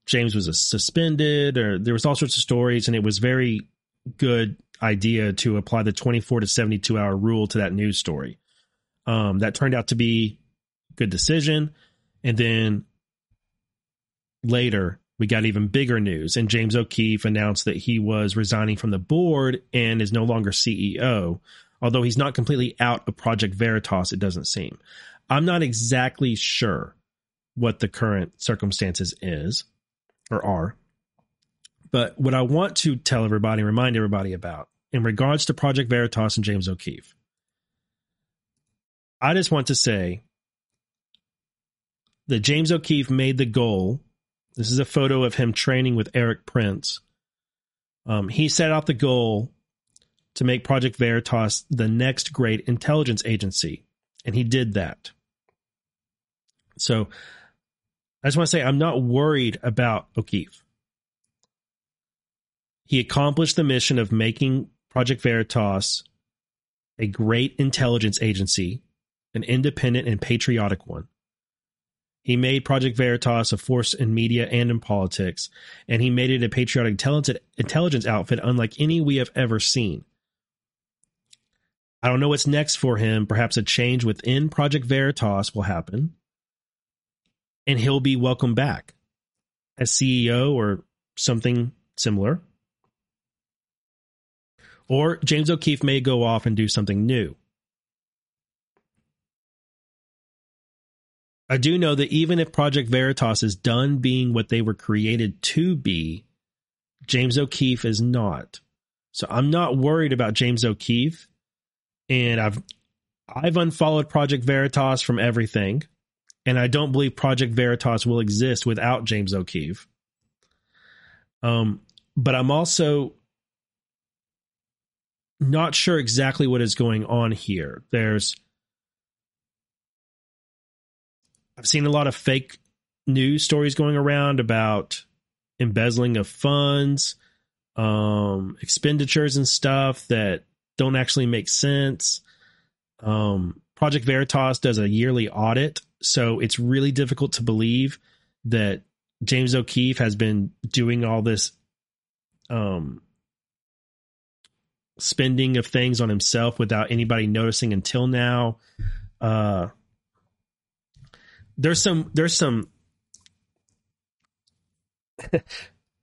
James was suspended, or there was all sorts of stories, and it was very good idea to apply the 24 to 72 hour rule to that news story. Um, that turned out to be good decision, and then later we got even bigger news, and James O'Keefe announced that he was resigning from the board and is no longer CEO although he's not completely out of Project Veritas, it doesn't seem. I'm not exactly sure what the current circumstances is or are, But what I want to tell everybody, remind everybody about, in regards to Project Veritas and James O'Keefe, I just want to say that James O'Keefe made the goal. This is a photo of him training with Erik Prince. Um, he set out the goal to make Project Veritas the next great intelligence agency, and he did that. So I just want to say I'm not worried about O'Keefe. He accomplished the mission of making Project Veritas a great intelligence agency, an independent and patriotic one. He made Project Veritas a force in media and in politics, and he made it a patriotic intelligence outfit unlike any we have ever seen. I don't know what's next for him. Perhaps a change within Project Veritas will happen and he'll be welcomed back as CEO or something similar. Or James O'Keefe may go off and do something new. I do know that even if Project Veritas is done being what they were created to be, James O'Keefe is not. So I'm not worried about James O'Keefe. And I've I've unfollowed Project Veritas from everything and I don't believe Project Veritas will exist without James O'Keefe. Um, but I'm also not sure exactly what is going on here. There's I've seen a lot of fake news stories going around about embezzling of funds, um, expenditures and stuff that don't actually make sense. Um, Project Veritas does a yearly audit so it's really difficult to believe that James O'Keefe has been doing all this um, spending of things on himself without anybody noticing until now. Uh, there's some there's some I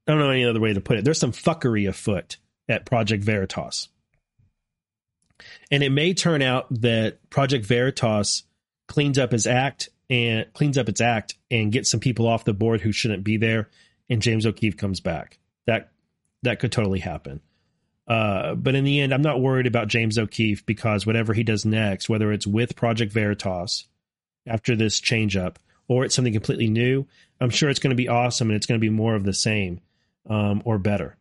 don't know any other way to put it. There's some fuckery afoot at Project Veritas. And it may turn out that Project Veritas cleans up his act and cleans up its act and gets some people off the board who shouldn't be there, and James O'Keefe comes back. That that could totally happen. Uh, but in the end, I'm not worried about James O'Keefe because whatever he does next, whether it's with Project Veritas after this change up or it's something completely new, I'm sure it's going to be awesome and it's going to be more of the same um, or better.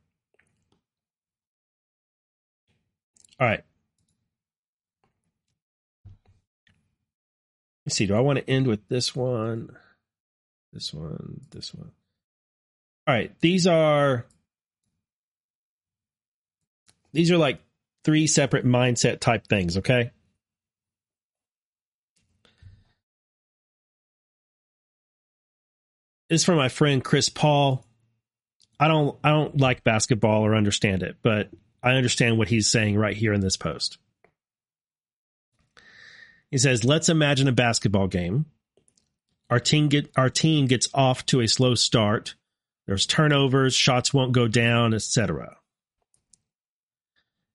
All right. Let's see. Do I want to end with this one? This one, this one. All right. These are these are like three separate mindset type things, okay? This is from my friend Chris Paul. I don't I don't like basketball or understand it, but I understand what he's saying right here in this post. He says, "Let's imagine a basketball game. Our team get our team gets off to a slow start. There's turnovers, shots won't go down, etc.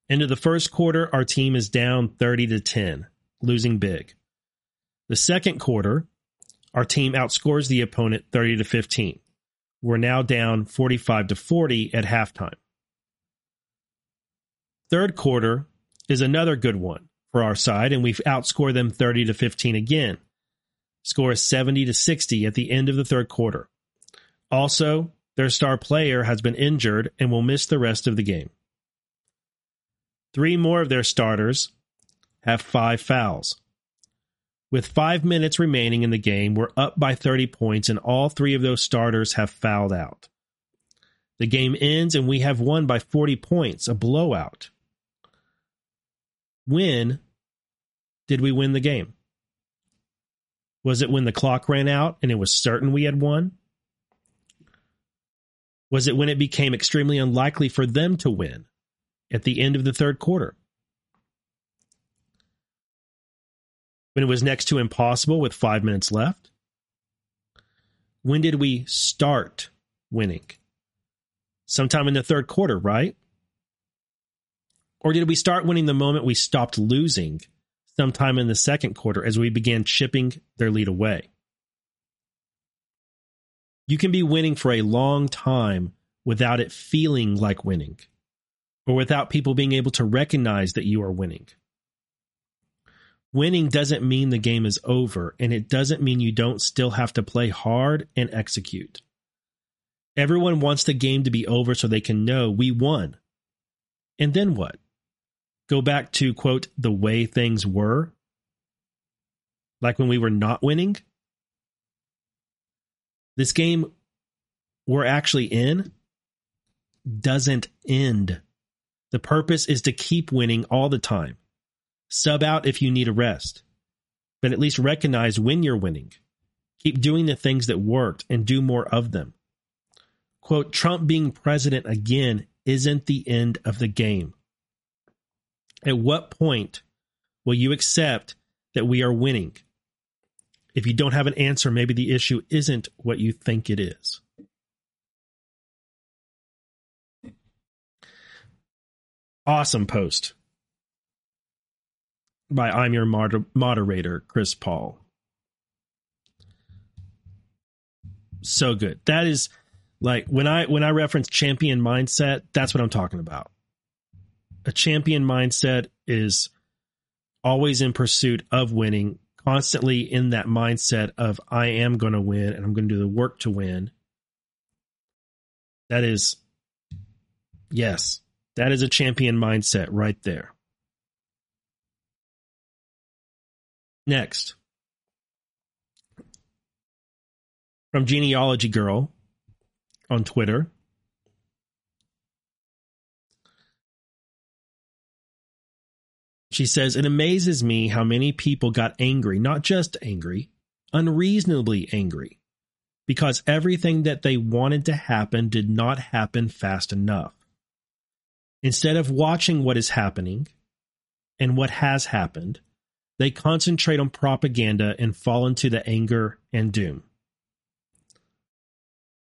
Into the first quarter, our team is down 30 to 10, losing big. The second quarter, our team outscores the opponent 30 to 15. We're now down 45 to 40 at halftime. Third quarter is another good one for our side, and we outscore them 30 to 15 again. Score is 70 to 60 at the end of the third quarter. Also, their star player has been injured and will miss the rest of the game. Three more of their starters have five fouls. With five minutes remaining in the game, we're up by 30 points, and all three of those starters have fouled out. The game ends, and we have won by 40 points, a blowout when did we win the game? Was it when the clock ran out and it was certain we had won? Was it when it became extremely unlikely for them to win at the end of the third quarter? When it was next to impossible with five minutes left? When did we start winning? Sometime in the third quarter, right? Or did we start winning the moment we stopped losing sometime in the second quarter as we began chipping their lead away? You can be winning for a long time without it feeling like winning or without people being able to recognize that you are winning. Winning doesn't mean the game is over, and it doesn't mean you don't still have to play hard and execute. Everyone wants the game to be over so they can know we won. And then what? Go back to, quote, the way things were? Like when we were not winning? This game we're actually in doesn't end. The purpose is to keep winning all the time. Sub out if you need a rest, but at least recognize when you're winning. Keep doing the things that worked and do more of them. Quote, Trump being president again isn't the end of the game. At what point will you accept that we are winning? If you don't have an answer, maybe the issue isn't what you think it is. Awesome post by I'm Your moder- Moderator, Chris Paul. So good. That is like when I when I reference champion mindset, that's what I'm talking about. A champion mindset is always in pursuit of winning, constantly in that mindset of I am going to win and I'm going to do the work to win. That is yes, that is a champion mindset right there. Next, from Genealogy Girl on Twitter. She says, It amazes me how many people got angry, not just angry, unreasonably angry, because everything that they wanted to happen did not happen fast enough. Instead of watching what is happening and what has happened, they concentrate on propaganda and fall into the anger and doom.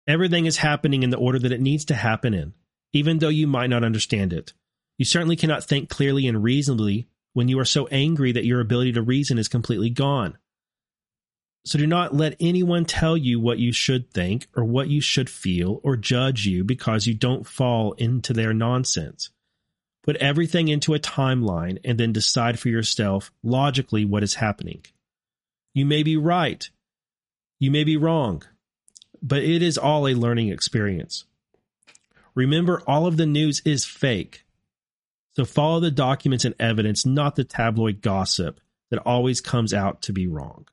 Everything is happening in the order that it needs to happen in, even though you might not understand it. You certainly cannot think clearly and reasonably when you are so angry that your ability to reason is completely gone. So do not let anyone tell you what you should think or what you should feel or judge you because you don't fall into their nonsense. Put everything into a timeline and then decide for yourself logically what is happening. You may be right. You may be wrong, but it is all a learning experience. Remember, all of the news is fake. So follow the documents and evidence, not the tabloid gossip that always comes out to be wrong.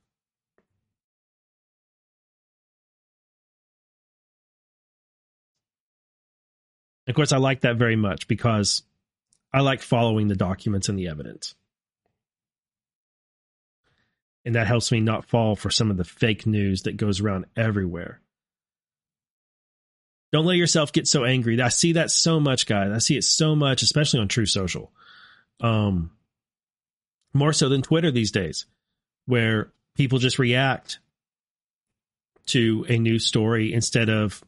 Of course, I like that very much because I like following the documents and the evidence. And that helps me not fall for some of the fake news that goes around everywhere. Don't let yourself get so angry. I see that so much, guys. I see it so much, especially on Truth Social. Um, more so than Twitter these days, where people just react to a new story instead of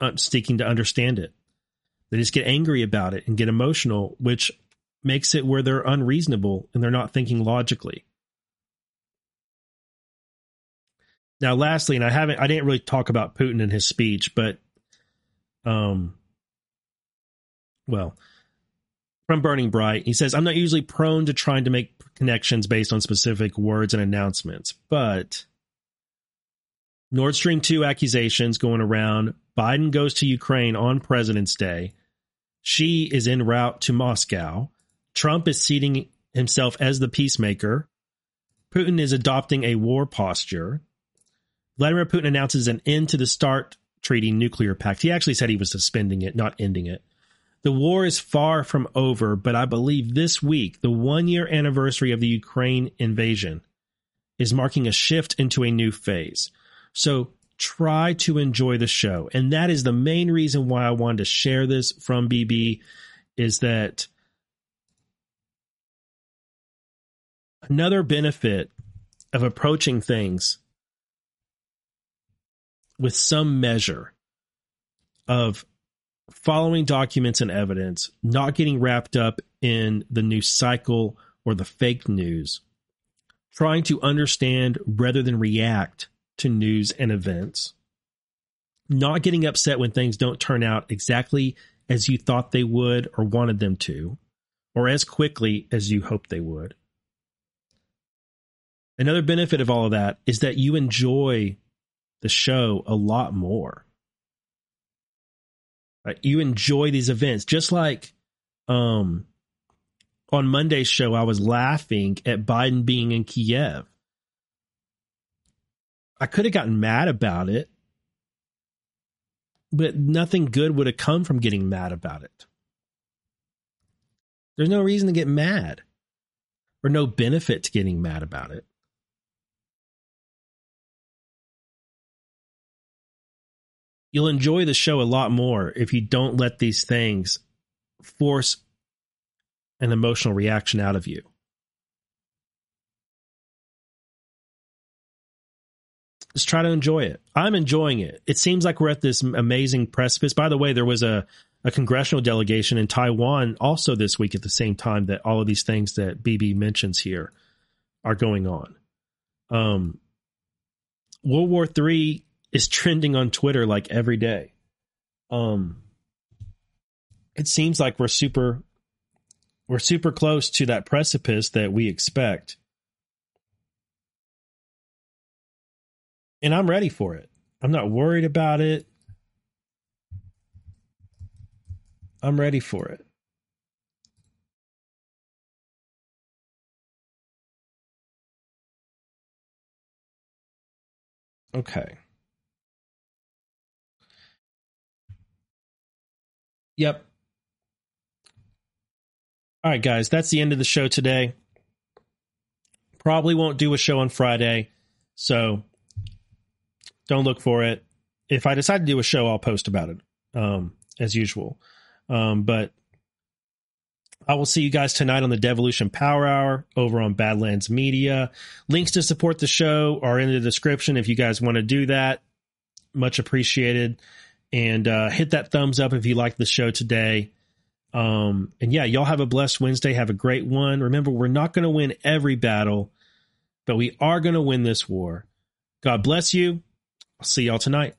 uh, seeking to understand it. They just get angry about it and get emotional, which makes it where they're unreasonable and they're not thinking logically. Now, lastly, and I haven't, I didn't really talk about Putin in his speech, but, um, well, from Burning Bright, he says, I'm not usually prone to trying to make connections based on specific words and announcements, but Nord Stream 2 accusations going around. Biden goes to Ukraine on President's Day. Xi is en route to Moscow. Trump is seating himself as the peacemaker. Putin is adopting a war posture. Vladimir Putin announces an end to the START treaty nuclear pact. He actually said he was suspending it, not ending it. The war is far from over, but I believe this week, the one year anniversary of the Ukraine invasion, is marking a shift into a new phase. So try to enjoy the show. And that is the main reason why I wanted to share this from BB is that another benefit of approaching things with some measure of following documents and evidence, not getting wrapped up in the news cycle or the fake news, trying to understand rather than react to news and events not getting upset when things don't turn out exactly as you thought they would or wanted them to, or as quickly as you hoped they would. Another benefit of all of that is that you enjoy the show a lot more. Right? You enjoy these events, just like um, on Monday's show, I was laughing at Biden being in Kiev. I could have gotten mad about it, but nothing good would have come from getting mad about it. There's no reason to get mad or no benefit to getting mad about it. You'll enjoy the show a lot more if you don't let these things force an emotional reaction out of you. Just try to enjoy it. I'm enjoying it. It seems like we're at this amazing precipice. By the way, there was a, a congressional delegation in Taiwan also this week at the same time that all of these things that BB mentions here are going on. Um, World War III is trending on Twitter like every day. Um, it seems like we're super we're super close to that precipice that we expect. And I'm ready for it. I'm not worried about it. I'm ready for it. Okay. Yep. All right, guys, that's the end of the show today. Probably won't do a show on Friday, so don't look for it. If I decide to do a show, I'll post about it um, as usual. Um, but I will see you guys tonight on the Devolution Power Hour over on Badlands Media. Links to support the show are in the description if you guys want to do that. Much appreciated. And uh, hit that thumbs up if you like the show today. Um, and yeah, y'all have a blessed Wednesday. Have a great one. Remember, we're not going to win every battle, but we are going to win this war. God bless you. I'll see y'all tonight.